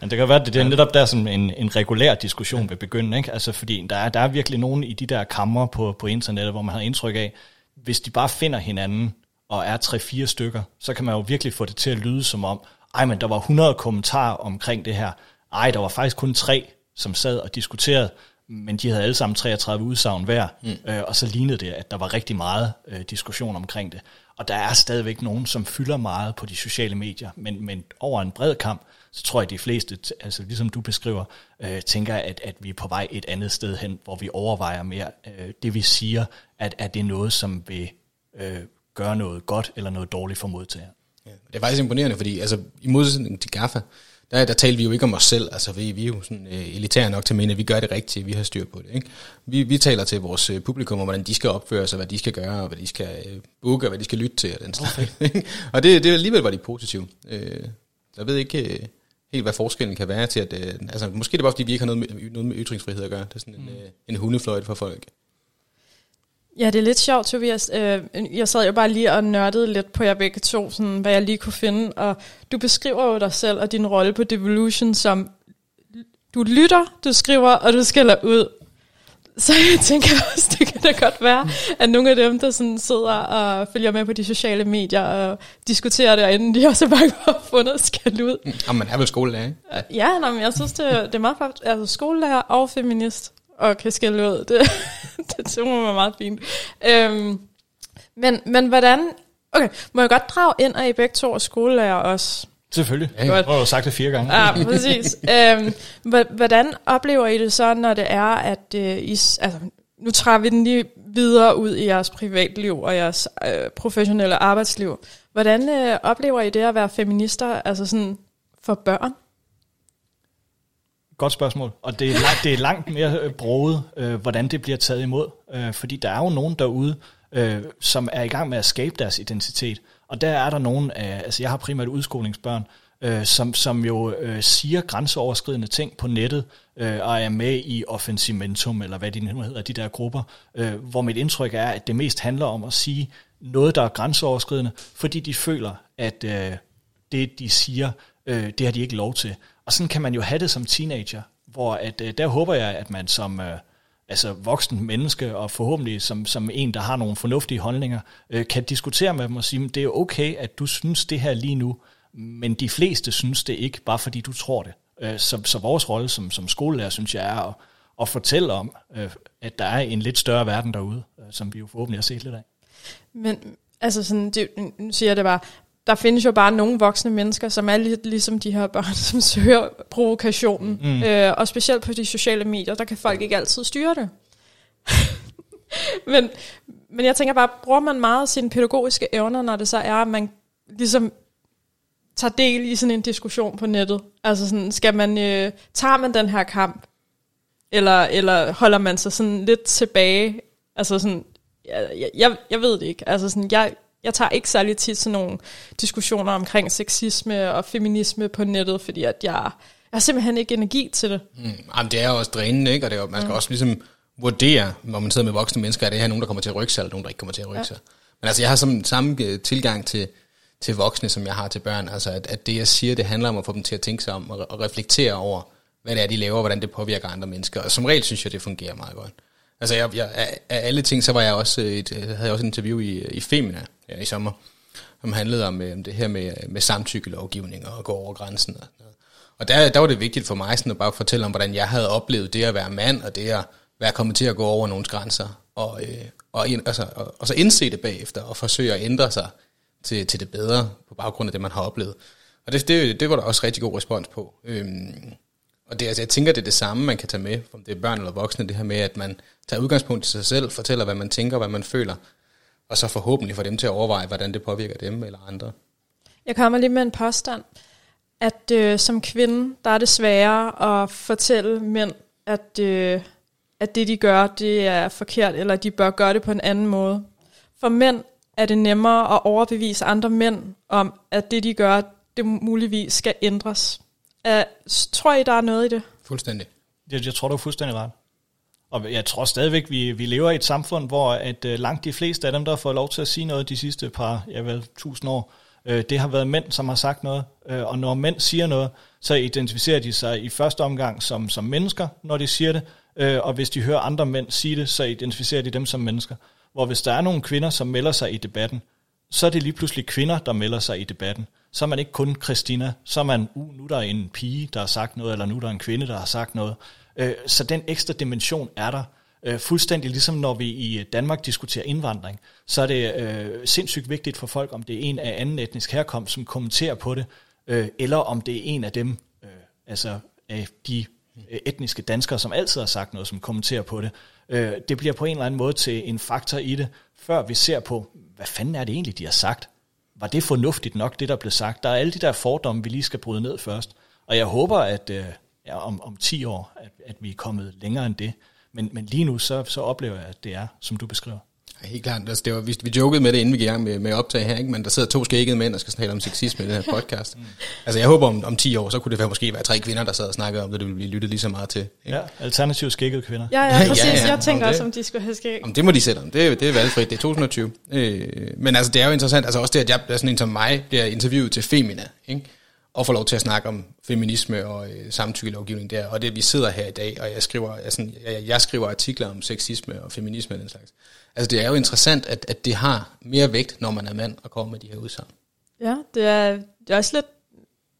*laughs*
det kan være, at det er netop der, som en, en regulær diskussion vil begynde. Ikke? Altså, fordi der er, der er virkelig nogen i de der kammer på, på internettet, hvor man har indtryk af, hvis de bare finder hinanden, og er tre-fire stykker, så kan man jo virkelig få det til at lyde som om, ej, men der var 100 kommentarer omkring det her. Ej, der var faktisk kun tre, som sad og diskuterede, men de havde alle sammen 33 udsagn hver, mm. øh, og så lignede det, at der var rigtig meget øh, diskussion omkring det. Og der er stadigvæk nogen, som fylder meget på de sociale medier, men, men over en bred kamp, så tror jeg, at de fleste, altså ligesom du beskriver, øh, tænker, at, at vi er på vej et andet sted hen, hvor vi overvejer mere øh, det, vi siger, at, at det er noget, som vil øh, gøre noget godt eller noget dårligt for modtageren.
Ja, det er faktisk imponerende, fordi altså, i modsætning til GAFA, der, der taler vi jo ikke om os selv, altså vi, vi er jo sådan uh, elitære nok til at mene, at vi gør det rigtigt, vi har styr på det. Ikke? Vi, vi taler til vores uh, publikum om, hvordan de skal opføre sig, hvad de skal gøre, og hvad de skal uh, booke, og hvad de skal lytte til, og den slags. Okay. og det, det alligevel var de positive. Uh, jeg ved ikke uh, helt, hvad forskellen kan være til, at uh, altså, måske det er bare, fordi vi ikke har noget med, noget med ytringsfrihed at gøre. Det er sådan mm. en, uh, en hundefløjt for folk.
Ja, det er lidt sjovt, Tobias. Øh, jeg sad jo bare lige og nørdede lidt på jer begge to, sådan, hvad jeg lige kunne finde. Og du beskriver jo dig selv og din rolle på Devolution som, du lytter, du skriver, og du skælder ud. Så jeg tænker *laughs* også, det kan da godt være, at nogle af dem, der sådan sidder og følger med på de sociale medier og diskuterer det, inden de også er bare for få noget skæld ud.
Jamen, man er vel skolelærer, ikke?
Ja, nej, men jeg synes, det, det er meget faktisk, altså skolelærer og feminist og kan skælde ud. *laughs* Det, det synes jeg var meget fint. Øhm, men, men hvordan... Okay, må jeg godt drage ind, at I begge to er skolelærer også?
Selvfølgelig. Ja, jeg har sagt det fire gange.
Ja, præcis. øhm, hvordan oplever I det så, når det er, at øh, I... Altså, nu træder vi den lige videre ud i jeres privatliv og jeres øh, professionelle arbejdsliv. Hvordan øh, oplever I det at være feminister, altså sådan for børn?
Godt spørgsmål. Og det er, langt, det er langt mere øh, broget, øh, hvordan det bliver taget imod. Øh, fordi der er jo nogen derude, øh, som er i gang med at skabe deres identitet. Og der er der nogen af, altså jeg har primært udskolingsbørn, øh, som, som jo øh, siger grænseoverskridende ting på nettet, øh, og er med i Offensimentum, eller hvad de nu hedder, de der grupper, øh, hvor mit indtryk er, at det mest handler om at sige noget, der er grænseoverskridende, fordi de føler, at øh, det, de siger, øh, det har de ikke lov til. Og sådan kan man jo have det som teenager, hvor at, øh, der håber jeg, at man som øh, altså voksen menneske, og forhåbentlig som, som en, der har nogle fornuftige holdninger, øh, kan diskutere med dem og sige, det er okay, at du synes det her lige nu, men de fleste synes det ikke, bare fordi du tror det. Øh, så, så vores rolle som, som skolelærer, synes jeg, er at, at fortælle om, øh, at der er en lidt større verden derude, øh, som vi jo forhåbentlig har set lidt af.
Men altså sådan, det, nu siger jeg det bare, der findes jo bare nogle voksne mennesker, som er lidt ligesom de her børn, *laughs* som søger provokationen. Mm. Øh, og specielt på de sociale medier, der kan folk ikke altid styre det. *laughs* men, men jeg tænker bare, bruger man meget sine pædagogiske evner, når det så er, at man ligesom tager del i sådan en diskussion på nettet? Altså sådan, skal man, øh, tager man den her kamp? Eller, eller holder man sig sådan lidt tilbage? Altså sådan, jeg, jeg, jeg ved det ikke. Altså sådan, jeg, jeg tager ikke særlig tit sådan nogle diskussioner omkring sexisme og feminisme på nettet, fordi at jeg, jeg har simpelthen ikke energi til det.
Mm, jamen, det er jo også drænende, ikke? Og det er jo, man skal mm. også ligesom vurdere, når man sidder med voksne mennesker, er det her nogen, der kommer til at rykke sig, eller nogen, der ikke kommer til at rykke ja. sig. Men altså, jeg har som, samme øh, tilgang til, til voksne, som jeg har til børn. Altså, at, at det, jeg siger, det handler om at få dem til at tænke sig om og, og reflektere over, hvad det er, de laver, og hvordan det påvirker andre mennesker. Og som regel synes jeg, det fungerer meget godt. Altså, jeg, jeg, af, alle ting, så var jeg også et, havde jeg også et interview i, i Femina ja, i sommer, som handlede om, øh, om det her med, øh, med samtykkelovgivning og at gå over grænsen. Og, og der, der var det vigtigt for mig sådan at bare fortælle om, hvordan jeg havde oplevet det at være mand, og det at være kommet til at gå over nogens grænser, og, øh, og, altså, og, og så indse det bagefter, og forsøge at ændre sig til, til det bedre, på baggrund af det, man har oplevet. Og det, det, det var der også rigtig god respons på. Øhm, og det, altså, jeg tænker, det er det samme, man kan tage med, om det er børn eller voksne, det her med, at man tager udgangspunkt i sig selv, fortæller, hvad man tænker, hvad man føler, og så forhåbentlig får dem til at overveje, hvordan det påvirker dem eller andre.
Jeg kommer lige med en påstand, at øh, som kvinde, der er det sværere at fortælle mænd, at, øh, at det de gør, det er forkert, eller de bør gøre det på en anden måde. For mænd er det nemmere at overbevise andre mænd om, at det de gør, det muligvis skal ændres. Uh, tror I, der er noget i det?
Fuldstændig.
Jeg, jeg tror, du er fuldstændig ret. Og jeg tror stadigvæk, vi, vi lever i et samfund, hvor at øh, langt de fleste af dem, der har fået lov til at sige noget de sidste par, ja vel, tusind år, øh, det har været mænd, som har sagt noget. Øh, og når mænd siger noget, så identificerer de sig i første omgang som, som mennesker, når de siger det. Og hvis de hører andre mænd sige det, så identificerer de dem som mennesker. Hvor hvis der er nogle kvinder, som melder sig i debatten, så er det lige pludselig kvinder, der melder sig i debatten så er man ikke kun Christina, så er man, uh, nu er der en pige, der har sagt noget, eller nu er der en kvinde, der har sagt noget. Øh, så den ekstra dimension er der. Øh, fuldstændig ligesom når vi i Danmark diskuterer indvandring, så er det øh, sindssygt vigtigt for folk, om det er en af anden etnisk herkomst, som kommenterer på det, øh, eller om det er en af dem, øh, altså af de øh, etniske danskere, som altid har sagt noget, som kommenterer på det. Øh, det bliver på en eller anden måde til en faktor i det, før vi ser på, hvad fanden er det egentlig, de har sagt? var det fornuftigt nok, det der blev sagt? Der er alle de der fordomme, vi lige skal bryde ned først. Og jeg håber, at øh, ja, om, om 10 år, at, at vi er kommet længere end det. Men, men lige nu, så, så oplever jeg, at det er, som du beskriver.
Ja, helt klart. Altså, det var, vi, vi jokede med det, inden vi gik i gang med, med optag her, ikke? men der sidder to skækkede mænd, der skal tale om sexisme i den her *laughs* podcast. mm. Altså jeg håber, om, om 10 år, så kunne det være, måske være tre kvinder, der sad og snakkede om det, det ville blive lyttet lige så meget til.
Ikke? Ja, alternativt skækkede kvinder.
Ja, ja, *laughs* præcis. ja, ja. Jeg tænker også, om de skulle have skæg.
Om det må de sætte om. Det, er, det er valgfrit. Det er 2020. Øh, men altså, det er jo interessant. Altså også det, at jeg, sådan en som mig, bliver interviewet til Femina. Ikke? Og få lov til at snakke om feminisme og øh, samtykkelovgivning der. Og det, vi sidder her i dag, og jeg skriver, jeg, jeg, jeg skriver artikler om sexisme og feminisme og den slags. Altså det er jo interessant, at, at det har mere vægt, når man er mand og kommer med de her udsagn.
Ja, det er, det er også lidt,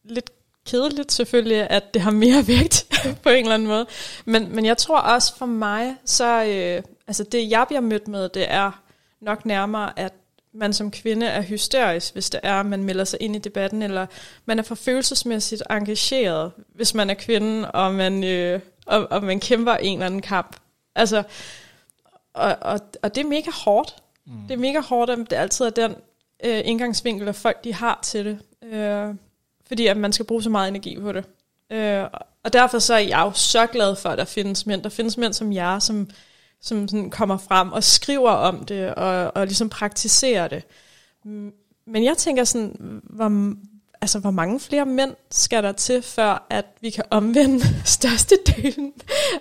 lidt kedeligt selvfølgelig, at det har mere *laughs* vægt på en eller anden måde. Men, men jeg tror også for mig, så øh, altså det jeg bliver mødt med, det er nok nærmere, at man som kvinde er hysterisk, hvis det er, at man melder sig ind i debatten, eller man er for følelsesmæssigt engageret, hvis man er kvinde, og man, øh, og, og man kæmper en eller anden kamp. Altså, og, og, og det er mega hårdt. Mm. Det er mega hårdt, at det altid er den øh, indgangsvinkel, at folk de har til det. Øh, fordi at man skal bruge så meget energi på det. Øh, og derfor så er jeg jo så glad for, at der findes mænd. Der findes mænd som jer, som som sådan kommer frem og skriver om det, og, og ligesom praktiserer det. Men jeg tænker sådan, hvor, altså, hvor mange flere mænd skal der til, før at vi kan omvende *laughs* størstedelen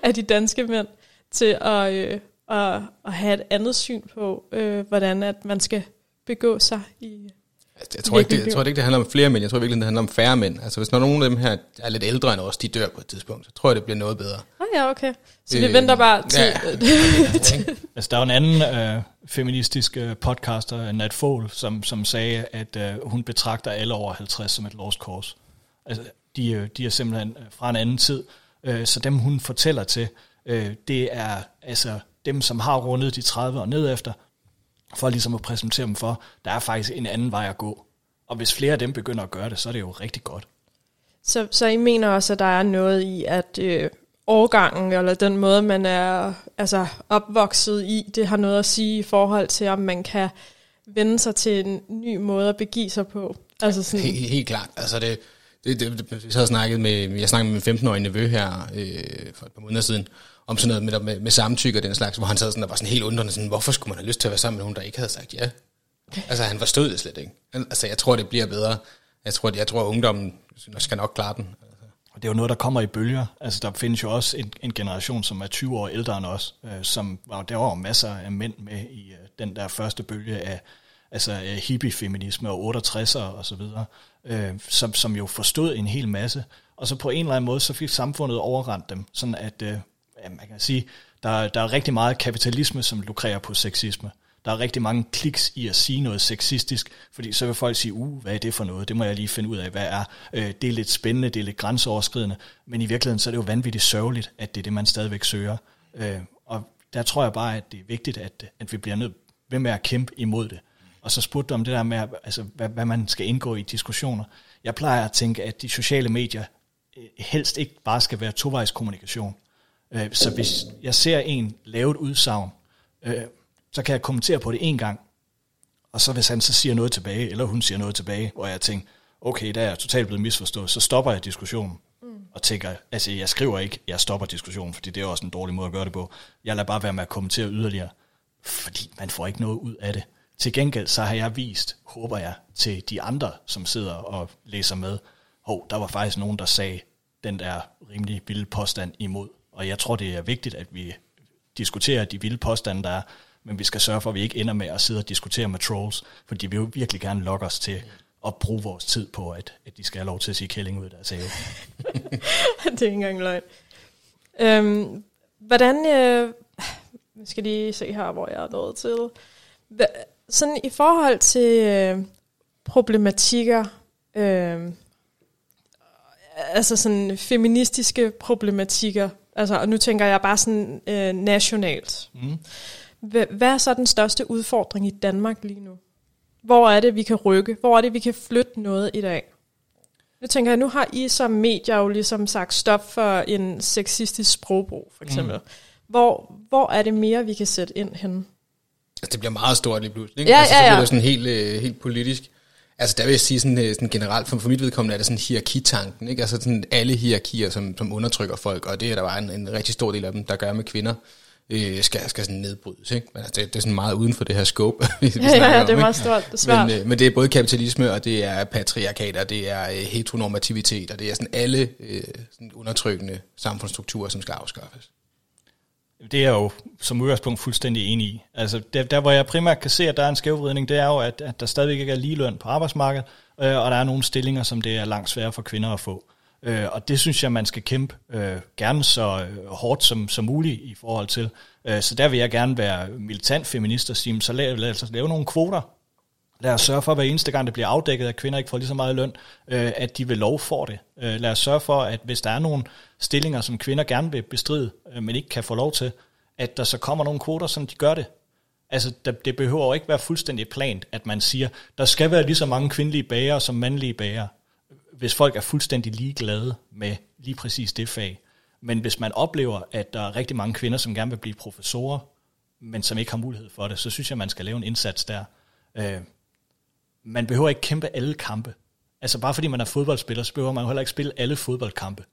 af de danske mænd til at, øh, at, at have et andet syn på, øh, hvordan at man skal begå sig i
jeg tror, ikke, det, jeg tror ikke, det handler om flere mænd. Jeg tror virkelig, det handler om færre mænd. Altså, hvis der nogen af dem her, er lidt ældre end os, de dør på et tidspunkt, så tror jeg, det bliver noget bedre.
Ah ja, okay. Så øh, vi venter bare til... Ja. *laughs*
altså, der er en anden øh, feministisk øh, podcaster, Nat Fohl, som, som sagde, at øh, hun betragter alle over 50 som et lost cause. Altså, de, øh, de er simpelthen øh, fra en anden tid. Øh, så dem, hun fortæller til, Øh, det er altså dem, som har rundet de 30 og ned efter, for ligesom at præsentere dem for, der er faktisk en anden vej at gå. Og hvis flere af dem begynder at gøre det, så er det jo rigtig godt.
Så, så I mener også, at der er noget i, at øh, årgangen, eller den måde, man er altså, opvokset i, det har noget at sige i forhold til, om man kan vende sig til en ny måde at begive sig på. Altså sådan,
Helt, helt klart. Altså det, det, det, det, jeg har snakket med, jeg snakkede med min 15-årige nevø her øh, for et par måneder siden, om sådan noget med, med, med samtykke og den slags, hvor han sad sådan, der var sådan helt undrende, sådan, hvorfor skulle man have lyst til at være sammen med nogen, der ikke havde sagt ja? Altså han forstod det slet ikke. Altså jeg tror, det bliver bedre. Jeg tror, jeg tror ungdommen skal nok klare den. Altså.
Og det er jo noget, der kommer i bølger. Altså, der findes jo også en, en generation, som er 20 år ældre end os, øh, som var, der var masser af mænd med i øh, den der første bølge af altså, øh, hippie-feminisme og 68'er og så videre, øh, som, som jo forstod en hel masse. Og så på en eller anden måde, så fik samfundet overrendt dem, sådan at, øh, man kan sige, der, der er rigtig meget kapitalisme, som lukrerer på sexisme. Der er rigtig mange kliks i at sige noget sexistisk, fordi så vil folk sige, uh, hvad er det for noget? Det må jeg lige finde ud af, hvad er. Øh, det er lidt spændende, det er lidt grænseoverskridende, men i virkeligheden så er det jo vanvittigt sørgeligt, at det er det, man stadigvæk søger. Øh, og der tror jeg bare, at det er vigtigt, at, at vi bliver nødt ved med at kæmpe imod det. Og så spurgte du om det der med, altså, hvad, hvad man skal indgå i diskussioner. Jeg plejer at tænke, at de sociale medier øh, helst ikke bare skal være tovejskommunikation. kommunikation. Så hvis jeg ser en lave et udsagn, så kan jeg kommentere på det en gang, og så hvis han så siger noget tilbage, eller hun siger noget tilbage, hvor jeg tænker, okay, der er jeg totalt blevet misforstået, så stopper jeg diskussionen. Mm. Og tænker, altså jeg skriver ikke, jeg stopper diskussionen, fordi det er også en dårlig måde at gøre det på. Jeg lader bare være med at kommentere yderligere, fordi man får ikke noget ud af det. Til gengæld så har jeg vist, håber jeg, til de andre, som sidder og læser med, hov, der var faktisk nogen, der sagde den der rimelig vilde påstand imod. Og jeg tror, det er vigtigt, at vi diskuterer de vilde påstande, der er, men vi skal sørge for, at vi ikke ender med at sidde og diskutere med trolls, for de vil jo virkelig gerne lokke os til at bruge vores tid på, at, at de skal have lov til at sige kælling ud af deres have. *laughs*
det er ikke engang løgn. Øhm, hvordan, øh, skal lige se her, hvor jeg er nået til. Hva, sådan i forhold til øh, problematikker, øh, altså sådan feministiske problematikker, altså, og nu tænker jeg bare sådan øh, nationalt. Mm. Hvad er så den største udfordring i Danmark lige nu? Hvor er det, vi kan rykke? Hvor er det, vi kan flytte noget i dag? Nu tænker jeg, nu har I som medier jo ligesom sagt stop for en sexistisk sprogbrug, for eksempel. Mm. Hvor, hvor er det mere, vi kan sætte ind hen?
Altså, det bliver meget stort lige pludselig. Ikke?
Ja,
altså,
ja, ja.
Så bliver det sådan helt, øh, helt politisk. Altså der vil jeg sige sådan, øh, sådan generelt, for, for mit vedkommende er det sådan hierarkitanken, ikke? Altså sådan alle hierarkier, som, som undertrykker folk, og det er der bare en, en rigtig stor del af dem, der gør med kvinder øh, skal, skal sådan nedbrydes. Ikke? Men altså, det, det er sådan meget uden for det her scope, *laughs* vi,
ja, ja,
om,
det er meget stort, det er svært.
Men, øh, men det er både kapitalisme, og det er patriarkat, og det er øh, heteronormativitet, og det er sådan alle øh, sådan undertrykkende samfundsstrukturer, som skal afskaffes.
Det er jeg jo som udgangspunkt fuldstændig enig i. Altså der, der hvor jeg primært kan se, at der er en skævvridning, det er jo, at, at der stadigvæk ikke er ligeløn på arbejdsmarkedet, øh, og der er nogle stillinger, som det er langt sværere for kvinder at få. Øh, og det synes jeg, man skal kæmpe øh, gerne så øh, hårdt som, som muligt i forhold til. Øh, så der vil jeg gerne være militant feminist og sige, så lad, lad os lave nogle kvoter. Lad os sørge for, at hver eneste gang det bliver afdækket, at kvinder ikke får lige så meget løn, øh, at de vil lov får det. Øh, lad os sørge for, at hvis der er nogle stillinger, som kvinder gerne vil bestride, øh, men ikke kan få lov til, at der så kommer nogle kvoter, som de gør det. Altså, det behøver jo ikke være fuldstændig plant, at man siger, der skal være lige så mange kvindelige bager som mandlige bager hvis folk er fuldstændig ligeglade med lige præcis det fag. Men hvis man oplever, at der er rigtig mange kvinder, som gerne vil blive professorer, men som ikke har mulighed for det, så synes jeg, man skal lave en indsats der. Øh, man behøver ikke kæmpe alle kampe. Altså bare fordi man er fodboldspiller, så behøver man heller ikke spille alle fodboldkampe.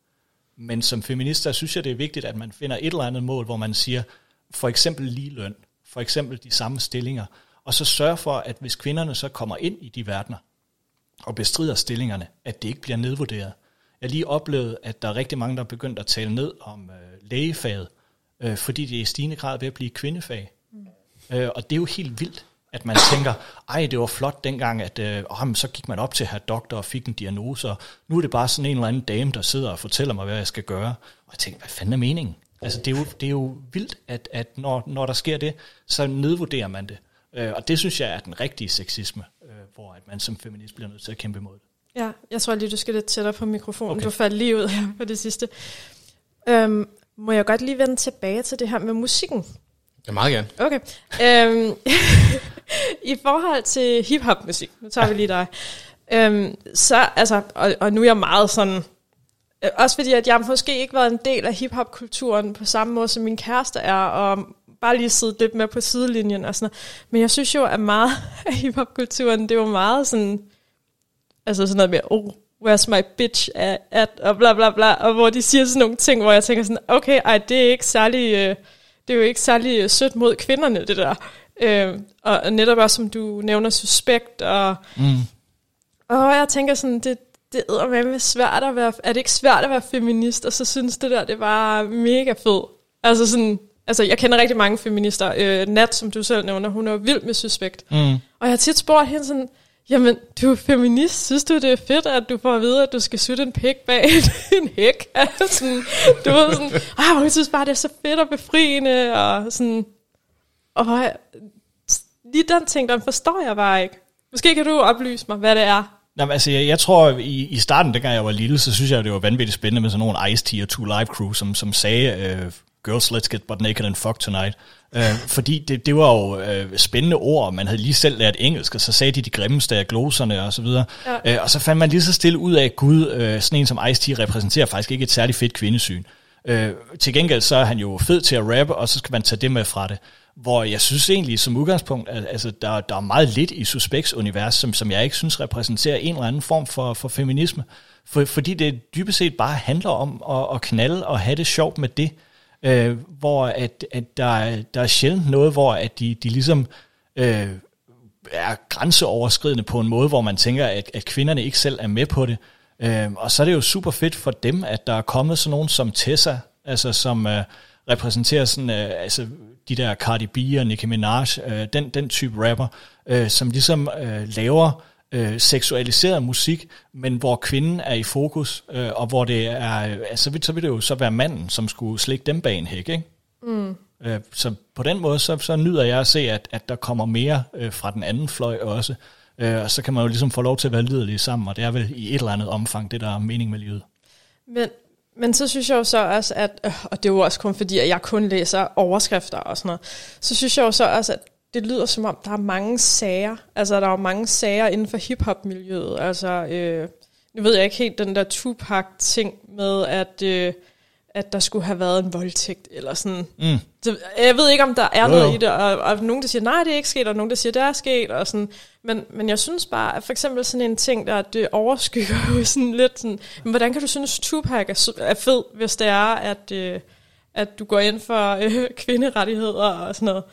Men som feminist, der synes jeg, det er vigtigt, at man finder et eller andet mål, hvor man siger, for eksempel lige løn, for eksempel de samme stillinger, og så sørge for, at hvis kvinderne så kommer ind i de verdener, og bestrider stillingerne, at det ikke bliver nedvurderet. Jeg lige oplevet, at der er rigtig mange, der er begyndt at tale ned om øh, lægefaget, øh, fordi det er i stigende grad ved at blive kvindefag. Mm. Øh, og det er jo helt vildt, at man tænker, ej, det var flot dengang, at øh, åh, så gik man op til her doktor og fik en diagnose, og nu er det bare sådan en eller anden dame, der sidder og fortæller mig, hvad jeg skal gøre. Og jeg tænker, hvad fanden er meningen? Altså, det er jo, det er jo vildt, at, at når, når der sker det, så nedvurderer man det. Øh, og det synes jeg er den rigtige sexisme hvor at man som feminist bliver nødt til at kæmpe imod det.
Ja, jeg tror lige, du skal lidt tættere på mikrofonen. Okay. Du faldt lige ud her på det sidste. Øhm, må jeg godt lige vende tilbage til det her med musikken.
Ja, meget gerne.
Okay. Øhm, *laughs* I forhold til hip-hop-musik, nu tager vi lige dig, øhm, så, altså, og, og nu er jeg meget sådan, øh, også fordi, at jeg måske ikke været en del af hip-hop-kulturen på samme måde, som min kæreste er, og bare lige sidde lidt med på sidelinjen og sådan noget. Men jeg synes jo, at meget *laughs* af hip-hop-kulturen, det var meget sådan, altså sådan noget med, oh, where's my bitch at, at og bla bla bla, og hvor de siger sådan nogle ting, hvor jeg tænker sådan, okay, ej, det er ikke særlig, øh, det er jo ikke særlig øh, sødt mod kvinderne, det der. Øh, og, netop også, som du nævner, suspekt, og,
Mm.
og jeg tænker sådan, det, det er svært at være, er det ikke svært at være feminist, og så synes det der, det var mega fedt. Altså sådan, altså jeg kender rigtig mange feminister. Øh, Nat, som du selv nævner, hun er jo vild med suspekt.
Mm.
Og jeg har tit spurgt hende sådan, jamen, du er feminist, synes du, det er fedt, at du får at vide, at du skal sutte en pik bag *laughs* en hæk? *laughs* Altså, sådan, du ved sådan, ah, hun synes bare, det er så fedt og befriende, og sådan, og lige den ting, den forstår jeg bare ikke. Måske kan du oplyse mig, hvad det er.
Jamen, altså, jeg, jeg tror, i, i starten, dengang jeg var lille, så synes jeg, det var vanvittigt spændende med sådan nogle Ice-T og Two Live Crew, som, som sagde, uh, girls, let's get butt naked and fuck tonight. Uh, fordi det, det var jo uh, spændende ord, man havde lige selv lært engelsk, og så sagde de de grimmeste af gloserne og så videre.
Ja.
Uh, og så fandt man lige så stille ud af, at Gud, uh, sådan en som Ice-T repræsenterer faktisk ikke et særligt fedt kvindesyn. Øh, til gengæld så er han jo fed til at rappe, og så skal man tage det med fra det. Hvor jeg synes egentlig som udgangspunkt, at altså, der, der er meget lidt i Suspects univers, som, som jeg ikke synes repræsenterer en eller anden form for, for feminisme. For, fordi det dybest set bare handler om at, at knalde og have det sjovt med det. Øh, hvor at, at der, der er sjældent noget, hvor at de, de ligesom øh, er grænseoverskridende på en måde, hvor man tænker, at, at kvinderne ikke selv er med på det. Øh, og så er det jo super fedt for dem, at der er kommet sådan nogen som Tessa, altså som øh, repræsenterer sådan, øh, altså de der Cardi B og Nicki Minaj, øh, den, den type rapper, øh, som ligesom øh, laver øh, seksualiseret musik, men hvor kvinden er i fokus, øh, og hvor det er, øh, altså så vil, det jo så være manden, som skulle slikke dem bag en hæk, ikke? Øh, Så på den måde, så, så nyder jeg at se, at, at der kommer mere øh, fra den anden fløj også. Øh, og så kan man jo ligesom få lov til at være liderlige sammen, og det er vel i et eller andet omfang, det der er mening med livet.
Men, men så synes jeg jo så også, at, øh, og det er jo også kun fordi, at jeg kun læser overskrifter og sådan noget, så synes jeg jo så også, at det lyder som om, der er mange sager, altså der er jo mange sager inden for hiphop-miljøet, altså øh, nu ved jeg ikke helt den der Tupac-ting med, at, øh, at der skulle have været en voldtægt, eller sådan.
Mm.
Så jeg ved ikke, om der er
Jo,
noget
jo.
i det, og, og nogen, der siger, nej, det er ikke sket, og nogen, der siger, det er sket, og sådan. Men, men jeg synes bare, at for eksempel sådan en ting, der det overskygger *laughs* jo sådan lidt sådan, men hvordan kan du synes, Tupac er, er fed, hvis det er, at, øh, at du går ind for øh, *laughs* kvinderettigheder og sådan noget?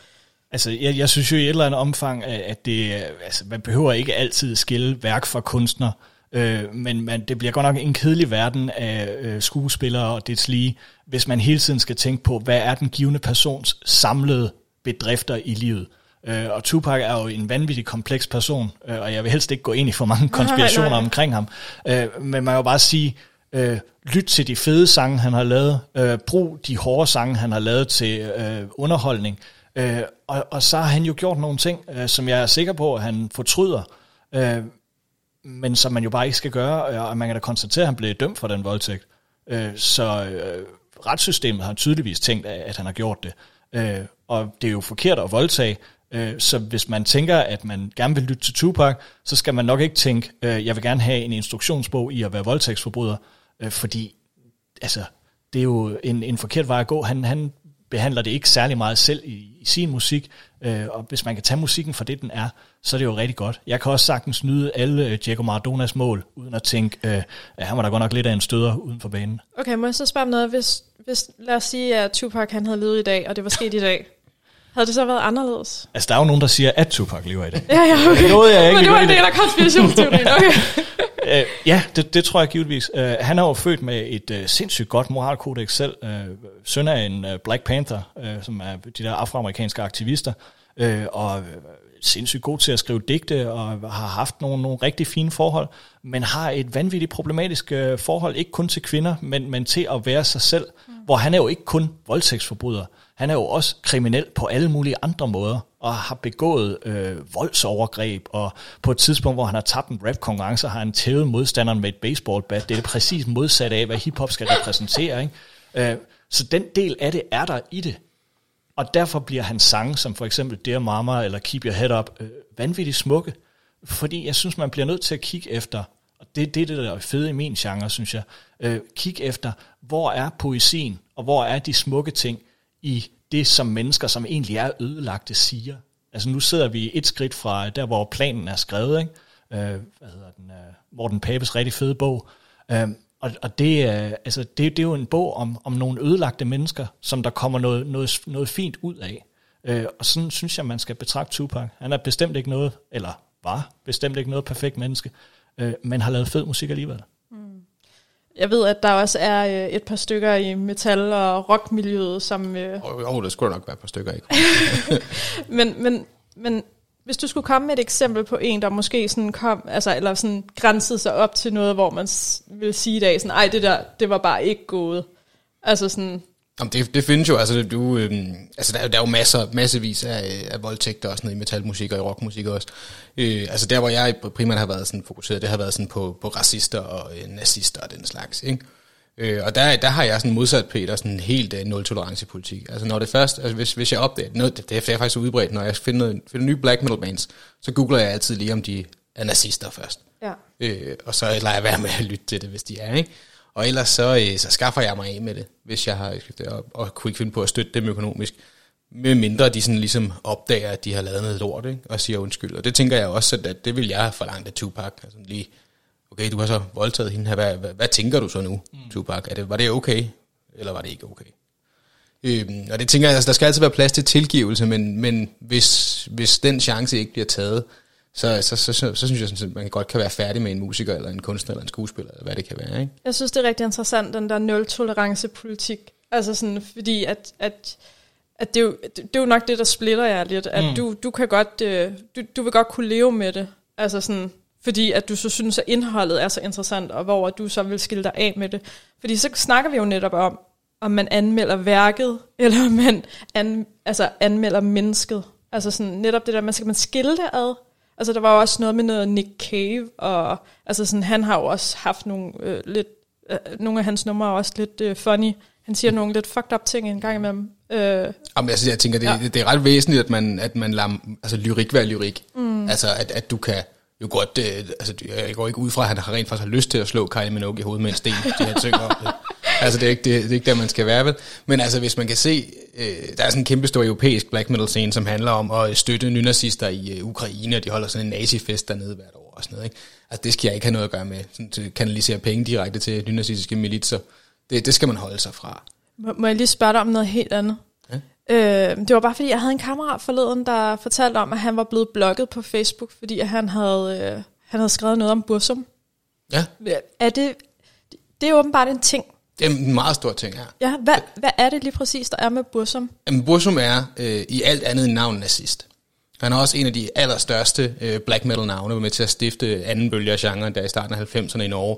Altså, jeg, jeg synes jo i et eller andet omfang, at det, altså, man behøver ikke altid skille værk fra kunstner, øh, men man, det bliver godt nok en kedelig verden af øh, skuespillere og det lige, hvis man hele tiden skal tænke på, hvad er den givende persons samlede bedrifter i livet. Øh, og Tupac er jo en vanvittig kompleks person, øh, og jeg vil helst ikke gå ind i for mange *laughs* konspirationer
nej.
omkring ham. Øh, men man jo bare sige, øh, lyt til de fede sange, han har lavet. Øh, brug de hårde sange, han har lavet til øh, underholdning. Øh, og, og så har han jo gjort nogle ting, øh, som jeg er sikker på, at han fortryder. Øh, men som man jo bare ikke skal gøre, øh, og man kan da konstatere, at han blev dømt for den voldtægt. Øh, så øh, retssystemet har tydeligvis tænkt, at at han har gjort det. Øh, og det er jo forkert at voldtage, øh, så hvis man tænker, at man gerne vil lytte til Tupac, så skal man nok ikke tænke, øh, jeg vil gerne have en instruktionsbog i at være voldtægtsforbryder, øh, fordi altså, det er jo en, en forkert vej at gå. Han, han behandler det ikke særlig meget selv i, i sin musik, øh, og hvis man kan tage musikken for det, den er, så er det jo rigtig godt. Jeg kan også sagtens nyde alle øh, Diego Maradonas mål, uden at tænke, øh, at han var da godt nok lidt af en støder uden for banen.
Okay, må jeg så spørge om noget? Hvis, hvis, lad os sige, at Tupac han havde levet i dag, og det var sket i dag. Havde det så været anderledes?
Altså, der er jo nogen, der siger, at Tupac lever i det.
Ja, ja, okay.
Noget, jeg ikke
Men det var en del af konspirationsteorien, okay. *laughs*
Øh, ja, det, det tror jeg givetvis. Uh, han er jo født med et uh, sindssygt godt moralkodex selv. Uh, søn af en uh, Black Panther, uh, som er de der afroamerikanske aktivister, uh, og uh, sindssygt god til at skrive digte, og har haft nogle, nogle rigtig fine forhold, men har et vanvittigt problematisk uh, forhold, ikke kun til kvinder, men, men til at være sig selv, mm. hvor han er jo ikke kun voldtægtsforbryder. Han er jo også kriminel på alle mulige andre måder, og har begået øh, voldsovergreb, og på et tidspunkt, hvor han har tabt en rap-konkurrence, har han tævet modstanderen med et baseballbat. Det er det præcis modsatte af, hvad hiphop skal repræsentere. Ikke? Øh, Så den del af det er der i det. Og derfor bliver hans sange, som for eksempel Dear Mama eller Keep Your Head Up, øh, vanvittigt smukke. Fordi jeg synes, man bliver nødt til at kigge efter, og det, det er det, der er fede i min genre, synes jeg, øh, kig efter, hvor er poesien, og hvor er de smukke ting i det, som mennesker, som egentlig er ødelagte, siger. Altså nu sidder vi et skridt fra der, hvor planen er skrevet, ikke? Øh, hvad hedder den? Øh, Morten Papes rigtig fede bog. Øh, og, og det, er, altså, det, det er jo en bog om, om nogle ødelagte mennesker, som der kommer noget, noget, noget fint ud af. Øh, og sådan synes jeg, man skal betragte Tupac. Han er bestemt ikke noget, eller var bestemt ikke noget perfekt menneske, øh, men har lavet fed musik alligevel.
Jeg ved, at der også er øh, et par stykker i metal- og rockmiljøet, som... Øh,
Og oh, der skulle nok være et par stykker, ikke? *laughs*
men, men, men hvis du skulle komme med et eksempel på en, der måske sådan kom, altså, eller sådan grænsede sig op til noget, hvor man s- vil sige i dag, sådan, ej, det der, det var bare ikke gået. Altså sådan,
Jamen, det, det findes jo, altså, du, øhm, altså der, er jo- der er jo masser, massevis af, af voldtægter også noget i metalmusik og i rockmusik også. Øh, altså der, hvor jeg primært har været sådan fokuseret, det har været sådan på, på racister og øh, nazister og den slags, ikke? Øh, og der, der har jeg sådan modsat Peter, sådan en helt øh, nul-tolerance-politik. Altså når det først, altså hvis, hvis jeg opdager noget, det, det er faktisk udbredt, når jeg finder, noget, finder nye black metal bands, så googler jeg altid lige, om de er nazister først.
ja.
Øh, og så lader jeg være med at lytte til det, hvis de er, ikke? Og ellers så, øh, så skaffer jeg mig af med det, hvis jeg har og, og kunne ikke finde på at støtte dem økonomisk. Med mindre de sådan ligesom opdager, at de har lavet noget lort, ikke? og siger undskyld. Og det tænker jeg også, at, at det vil jeg have forlangt af Tupac. Altså lige, okay, du har så voldtaget hende her, hvad, hvad, hvad tænker du så nu, mm. Tupac? Er det, var det okay, eller var det ikke okay? Øhm, og det tænker jeg, altså, der skal altid være plads til tilgivelse, men, men hvis, hvis den chance ikke bliver taget, så, så, så, så, så synes jeg, sådan, at man godt kan være færdig med en musiker, eller en kunstner, eller en skuespiller, eller hvad det kan være. Ikke?
Jeg synes, det er rigtig interessant, den der nul-tolerance-politik. Altså sådan, fordi at, at, at det, er jo, det, er jo nok det, der splitter jer lidt. At mm. du, du kan godt, øh, du, du vil godt kunne leve med det. Altså sådan, fordi at du så synes, at indholdet er så interessant, og hvor du så vil skille dig af med det. Fordi så snakker vi jo netop om, om man anmelder værket, *laughs* eller om man an, altså anmelder mennesket. Altså sådan, netop det der, man skal man skille det ad. Altså der var jo også noget med noget Nick Cave, og altså sådan, han har jo også haft nogle øh, lidt, øh, nogle af hans numre er også lidt øh, funny. Han siger nogle lidt fucked up ting en gang imellem. Øh,
Jamen, altså, jeg tænker, det,
Ja.
det er ret væsentligt, at man, at man lader altså, lyrik være lyrik. Mm. Altså, at, at du kan jo godt, øh, altså, jeg går ikke ud fra, at han har rent faktisk har lyst til at slå Kylie Minogue i hovedet med en sten, det han synger om det. Altså, det er, ikke, det, det er ikke der, man skal være, vel? Men altså, hvis man kan se, øh, der er sådan en kæmpe stor europæisk black metal scene, som handler om at støtte nynazister i øh, Ukraine, og de holder sådan en nazifest dernede hvert år og sådan noget, ikke? Altså, det skal jeg ikke have noget at gøre med, sådan til at kanalisere penge direkte til nynazistiske militser. Det, det skal man holde sig fra.
må, må jeg lige spørge dig om noget helt andet?
Ja.
Øh, det var bare fordi, jeg havde en kammerat forleden, der fortalte om, at han var blevet blokket på Facebook, fordi han havde, øh, han havde skrevet noget om Bursum.
Ja,
Er det, det er åbenbart en ting.
Det er en meget stor ting her.
Ja, hvad, hvad er det lige præcis, der er med Bursum?
Jamen, Bursum er øh, i alt andet end navn nazist. Han er også en af de allerstørste øh, black metal navne, var med til at stifte anden bølge af genren, der i starten af 90'erne i Norge.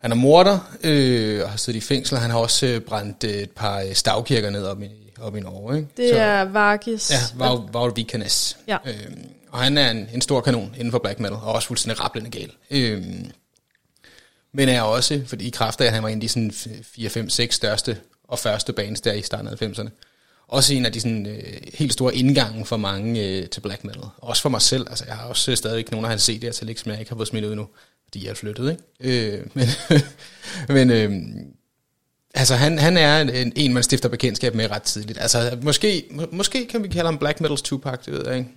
Han er morder øh, og har siddet i fængsel. Han har også øh, brændt øh, et par øh, stavkirker ned op i, op i Norge. Ikke?
Det
Så-
er Vargis.
Ja, Vaul, Vaul Vikanes.
Ja.
Øhm, og han er en, en stor kanon inden for black metal, og også fuldstændig rablende gal. Øhm, men er også, fordi i kraft af, at han var en af de sådan 4, 5, 6 største og første bands der i starten af 90'erne, også en af de sådan, øh, helt store indgange for mange øh, til black metal. Også for mig selv. Altså, jeg har også øh, stadigvæk nogle af hans CD'er til, som jeg ikke har fået smidt ud nu, fordi jeg er flyttet, ikke? Øh, *laughs* men men øh, altså, han, han er en, en, man stifter bekendtskab med ret tidligt. Altså, måske, må, måske kan vi kalde ham Black Metals Tupac, det ved jeg ikke.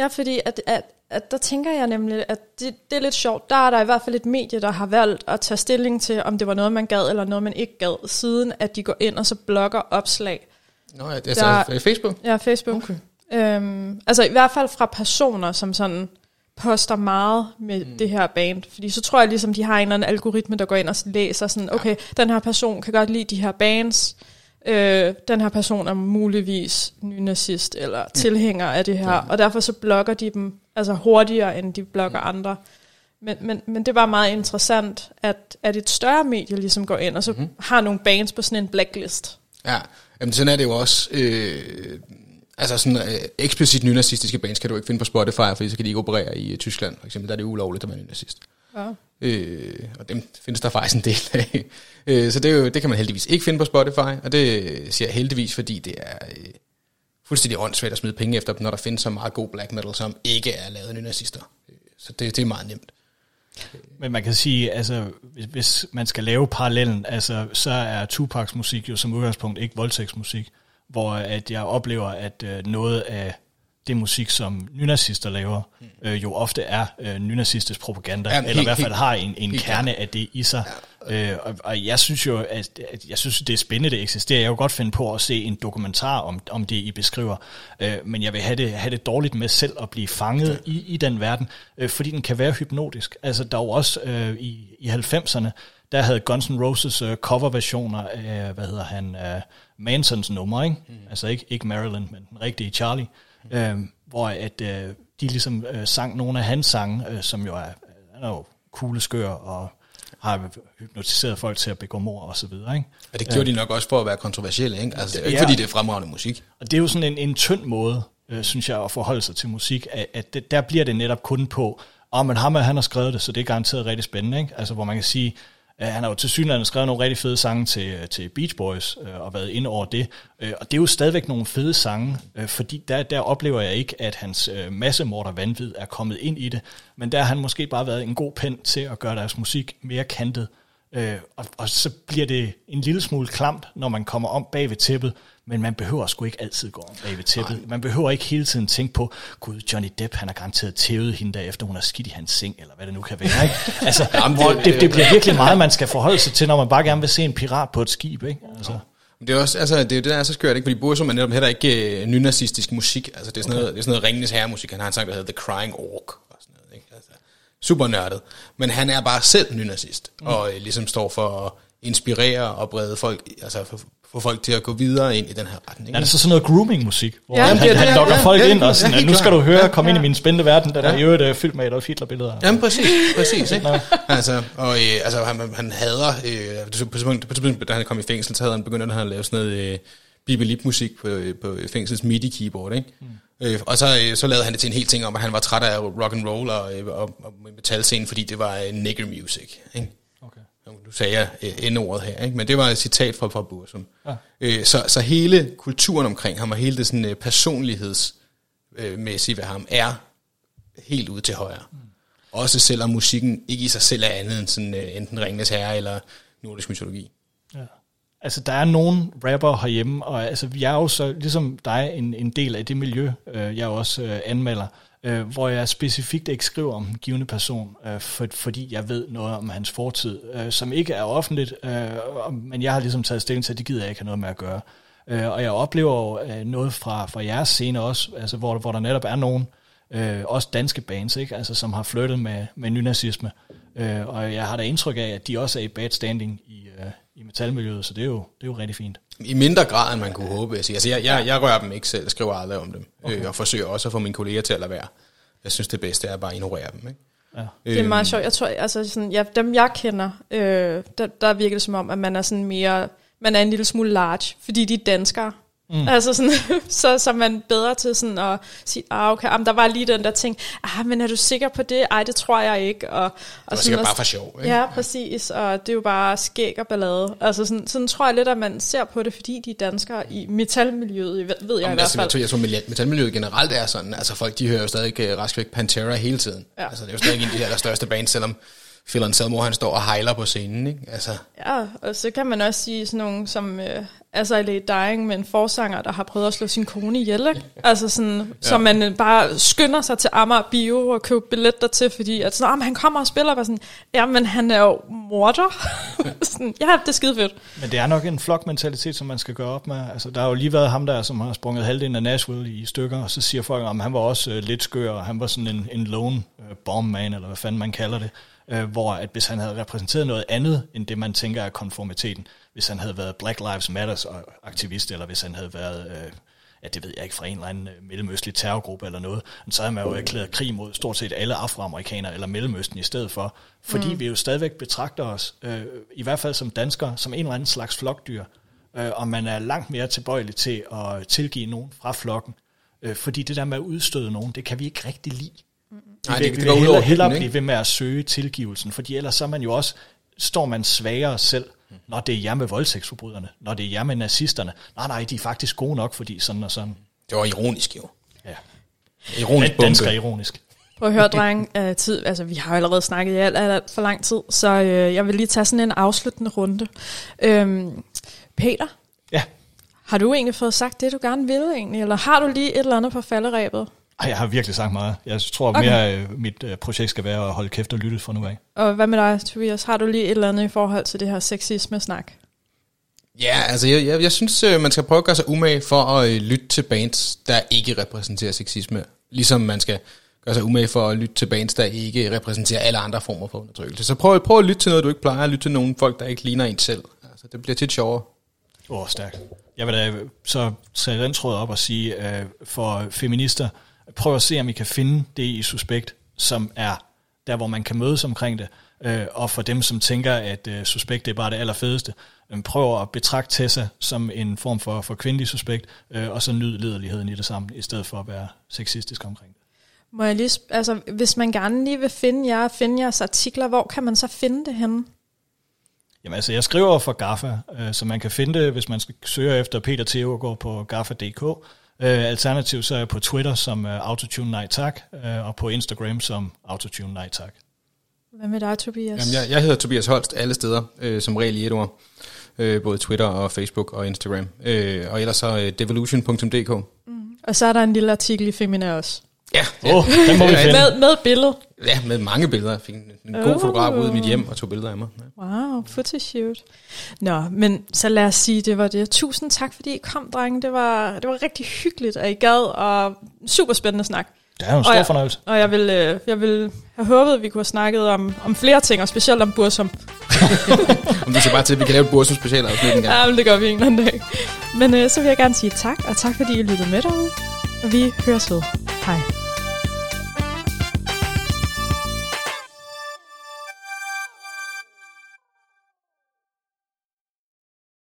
Ja, fordi at, at, at der tænker jeg nemlig, at det, det er lidt sjovt. Der er der i hvert fald et medie, der har valgt at tage stilling til, om det var noget, man gad, eller noget, man ikke gad, siden at de går ind og så blogger opslag.
Nå, ja, altså
Der-
der, Facebook?
Ja, Facebook.
Okay.
Øhm, altså i hvert fald fra personer, som sådan poster meget med mm. det her band. Fordi så tror jeg ligesom, de har en eller anden algoritme, der går ind og læser sådan, okay, den her person kan godt lide de her bands. Øh, den her person er muligvis nynazist eller tilhænger af det her. Og derfor så blogger de dem altså hurtigere, end de blogger andre. Men, men, men det var meget interessant, at, at et større medie ligesom går ind, og så mm-hmm. har nogle bands på sådan en blacklist.
Ja, jamen sådan er det jo også. Øh, altså sådan øh, eksplicit nynazistiske bands kan du ikke finde på Spotify, fordi så kan de ikke operere i øh, Tyskland, for eksempel. Der er det ulovligt at være nynazist.
Ja.
Øh, og dem findes der faktisk en del af. *laughs* Øh, så det, er jo, det kan man heldigvis ikke finde på Spotify, og det siger jeg heldigvis, fordi det er øh, fuldstændig åndssvagt at smide penge efter dem, når der findes så meget god black metal, som ikke er lavet af nynazister. Øh, Så det, det er meget nemt.
Men man kan sige, altså, hvis, hvis man skal lave parallellen, altså, så er Tupacs musik jo som udgangspunkt ikke voldtægtsmusik, hvor at jeg oplever, at øh, noget af det musik, som nynazister laver, øh, jo ofte er øh, nynazistisk propaganda,
Jamen,
ja, eller i hvert fald
helt-
har en, en kerne af det i sig. Øh, og, og jeg synes jo, at, at jeg synes, det er spændende, det eksisterer. Jeg kan jo godt finde på at se en dokumentar om, om det, I beskriver, øh, men jeg vil have det, have det dårligt med selv at blive fanget i, i den verden, øh, fordi den kan være hypnotisk. Altså, der er jo også øh, i, i 90'erne, der havde Guns N' Roses øh, coverversioner af, hvad hedder han, øh, Mansons nummer, ikke? Mm. Altså ikke, ikke Marilyn, men den rigtige Charlie, mm. Øh, hvor at, øh, de ligesom øh, sang nogle af hans sange, øh, som jo er, han er jo kugleskør og har hypnotiseret folk til at begå mord og så videre, ikke?
Og det gjorde ja. de nok også for at være kontroversielle, ikke? Altså, det er jo ikke
Ja.
fordi, det er fremragende musik.
Og det er jo sådan en, en tynd måde, øh, synes jeg, at forholde sig til musik, at, at det, der bliver det netop kun på, om men ham, han har skrevet det, så det er garanteret rigtig spændende, ikke? Altså, hvor man kan sige, Uh, han har jo til synligheden skrevet nogle rigtig fede sange til, øh, til Beach Boys, uh, og været inde over det, Uh, og det er jo stadigvæk nogle fede sange, uh, fordi der, der oplever jeg ikke, at hans uh, massemorder vanvid er kommet ind i det, men der har han måske bare været en god pen til at gøre deres musik mere kantet, Øh, og, og så bliver det en lille smule klamt, når man kommer om bag ved tæppet, men man behøver sgu ikke altid gå om bag ved tæppet. Nej. Man behøver ikke hele tiden tænke på, gud, Johnny Depp, han har garanteret tævet hende der, efter hun har skidt i hans seng, eller hvad det nu kan være. Ikke? *laughs* Altså,
Jamen, det-
det, det bliver virkelig meget, man skal forholde sig til, når man bare gerne vil se en pirat på et skib. Ikke? Altså,
Det er også, altså, det er jo det, der er så skørt, ikke? Fordi Bursum er netop heller ikke øh, nynazistisk musik. Altså, det er sådan okay. noget, det er sådan noget Ringenes Herre-musik. Han har en sang, der hedder The Crying Orc. Og sådan noget, ikke? Altså, super nørdet. Men han er bare selv nynazist. Mm. Og øh, ligesom står for at inspirere og brede folk, altså få, få folk til at gå videre ind i den her retning.
er det så sådan noget grooming-musik, hvor
Ja,
ja, han,
det er
han
det,
lokker
ja,
folk
ja,
ind
ja,
og sådan,
ja,
nu skal du høre,
Ja,
komme ind i min spændende verden, der, der
Ja.
i øvrigt er fyldt med Adolf Hitler-billeder.
Jamen præcis, præcis, ikke? altså, og øh, altså, han, han hader, øh, på et tidspunkt, på tidspunkt, da han kom i fængsel, så havde han begyndt at lave sådan noget øh, bibelip-musik på, øh, på fængsels MIDI-keyboard, ikke? Mm. Øh, og så, øh, så lavede han det til en hel ting om, at han var træt af rock and roll og, øh, og, og metalscenen, fordi det var øh, nigger music, ikke?
Okay.
Nu sagde jeg øh, N-ordet her, ikke? men det var et citat fra, fra Bursum.
Ja.
Øh, så, så hele kulturen omkring ham, og hele det sådan, øh, personlighedsmæssige ved ham, er helt ude til højre. Mm. Også selvom musikken ikke i sig selv er andet end sådan, øh, enten Ringenes Herre eller nordisk mytologi.
Ja. Altså, der er nogle rapper herhjemme, og altså, jeg er jo så, ligesom dig, en, en del af det miljø, øh, jeg også øh, anmelder, øh, hvor jeg specifikt ikke skriver om en givende person, øh, for, fordi jeg ved noget om hans fortid, øh, som ikke er offentligt, øh, men jeg har ligesom taget stilling til, at det gider jeg ikke have noget med at gøre. Øh, og jeg oplever jo øh, noget fra, fra jeres scene også, altså, hvor, hvor der netop er nogen, øh, også danske bands, ikke? Altså, som har flyttet med, med nynazisme. Øh, og jeg har da indtryk af, at de også er i bad standing i, øh, i metalmiljøet, så det er, jo, det er jo rigtig fint.
I mindre grad, end man kunne håbe. Jeg, sige. altså, jeg, jeg, jeg rører dem ikke selv, skriver aldrig om dem, okay. øh, og forsøger også at få mine kolleger til at lade være. Jeg synes, det bedste er bare at ignorere dem. Ikke?
Ja.
Det er meget sjovt. Jeg tror, altså sådan, ja, dem jeg kender, øh, der, der virker det som om, at man er sådan mere, man er en lille smule large, fordi de er danskere. Mm. Altså sådan, *laughs* så, så er man bedre til sådan at sige, ah, okay, jamen, der var lige den der ting, ah, men er du sikker på det? Ej, det tror jeg ikke. Og, og
Det var sikkert bare for sjov. Ikke?
Ja, præcis, og det er jo bare skæg og ballade. Altså sådan, sådan tror jeg lidt, at man ser på det, fordi de er danskere i metalmiljøet, ved jeg i
Jamen,
hvert
altså,
fald.
jeg, tror, jeg tror, metal- metalmiljøet generelt er sådan. Altså, folk de hører jo stadig uh, rask væk Pantera hele tiden.
Ja.
Altså, det er jo stadig en af de der største bands, selvom Phil Anselmo, han står og hejler på scenen. Ikke? Altså,
Ja, og så kan man også sige sådan nogle som, øh, altså LA Dying med en forsanger, der har prøvet at slå sin kone ihjel, ikke? Altså sådan, ja. så man øh, bare skynder sig til Amager Bio og køber billetter til, fordi at sådan, men han kommer og spiller, bare sådan, ja, men han er jo morder. *laughs* sådan, ja, det er skide fedt.
Men det er nok en flokmentalitet, som man skal gøre op med. Altså, der har jo lige været ham der, som har sprunget halvdelen af Nashville i stykker, og så siger folk, at han var også øh, lidt skør, og han var sådan en, en lone øh, bombman, eller hvad fanden man kalder det. Øh, hvor at hvis han havde repræsenteret noget andet, end det man tænker er konformiteten, hvis han havde været Black Lives Matters aktivist, eller hvis han havde været... Øh, ja, det ved jeg ikke, fra en eller anden øh, mellemøstlig terrorgruppe eller noget, så havde man jo erklæret krig mod stort set alle afroamerikanere eller Mellemøsten i stedet for, fordi mm. vi jo stadigvæk betragter os, øh, i hvert fald som danskere, som en eller anden slags flokdyr, øh, og man er langt mere tilbøjelig til at tilgive nogen fra flokken, øh, fordi det der med at udstøde nogen, det kan vi ikke rigtig lide.
Nej,
vil,
det-
vi
det går ud over
hellere, blive
ikke?
ved med at søge tilgivelsen, fordi ellers så er man jo også, står man svagere selv, når det er jer med voldtægtsforbryderne, når det er jer med nazisterne. Nej, nej, de er faktisk gode nok, fordi sådan og sådan.
Det var ironisk jo.
Ja.
Ironisk
er
bombe.
ironisk.
Prøv at høre, dreng. Uh, tid, altså, vi har jo allerede snakket i alt, alt, alt for lang tid, så uh, jeg vil lige tage sådan en afsluttende runde. Øhm, Peter,
Ja,
har du egentlig fået sagt det, du gerne ville egentlig? Eller har du lige et eller andet på falderæbet?
Ej, jeg har virkelig sagt meget. Jeg tror
Okay.
mere, øh, mit øh, projekt skal være at holde kæft og lytte fra nu af.
Og hvad med dig, Tobias? Har du lige et eller andet i forhold til det her sexisme-snak?
Ja, altså jeg, jeg, jeg synes, øh, man skal prøve at gøre sig umage for at lytte til bands, der ikke repræsenterer sexisme. Ligesom man skal gøre sig umage for at lytte til bands, der ikke repræsenterer alle andre former for undertrykkelse. Så prøv, prøv at lytte til noget, du ikke plejer. Lyt til nogle folk, der ikke ligner en selv. Altså, det bliver tit sjovere.
Åh, oh, stærkt. Jeg vil da så sætte den tråd op og sige, øh, for feminister, prøv at se, om I kan finde det i Suspekt, som er der, hvor man kan mødes omkring det. Øh, og for dem, som tænker, at øh, Suspekt det er bare det allerfedeste, øh, prøv at betragte Tessa som en form for, for kvindelig Suspekt, øh, og så nyd lederligheden i det sammen, i stedet for at være sexistisk omkring det.
Må jeg lige, altså, hvis man gerne lige vil finde jer, finde jeres artikler, hvor kan man så finde det henne?
Jamen altså, jeg skriver for Gaffa, øh, så man kan finde det, hvis man skal søge efter Peter Theo og gå på gaffa.dk. Øh, alternativt så er jeg på Twitter som øh, Autotune Nej Tak, øh, og på Instagram som Autotune Nej Tak.
Hvad med dig, Tobias?
Jamen, jeg, jeg hedder Tobias Holst alle steder, øh, som regel i et ord. Øh, både Twitter og Facebook og Instagram. Øh, og ellers så øh, devolution.dk.
Og så er der en lille artikel i Femina også.
Ja,
Åh, oh, den må vi
Ja,
finde.
Med, med billede.
ja, med mange billeder. Jeg fik en, en god
Oh.
fotograf ude i mit hjem og tog billeder af mig. Ja.
Wow, photoshoot. Nå, men så lad os sige, det var det. Tusind tak, fordi I kom, drenge. Det var, det var rigtig hyggeligt, at I gad, og super spændende snak.
Det er jo en
Og
stor
jeg-
fornøjelse.
Og jeg vil, øh, jeg vil have håbet, at vi kunne have snakket om, om flere ting, og specielt om Bursum. *laughs*
Om du så bare til, at vi kan lave et Bursum special afsnit en gang.
Ja, men det gør vi en eller anden dag. Men øh, så vil jeg gerne sige tak, og tak fordi I lyttede med derude. Og vi høres ved. Hej.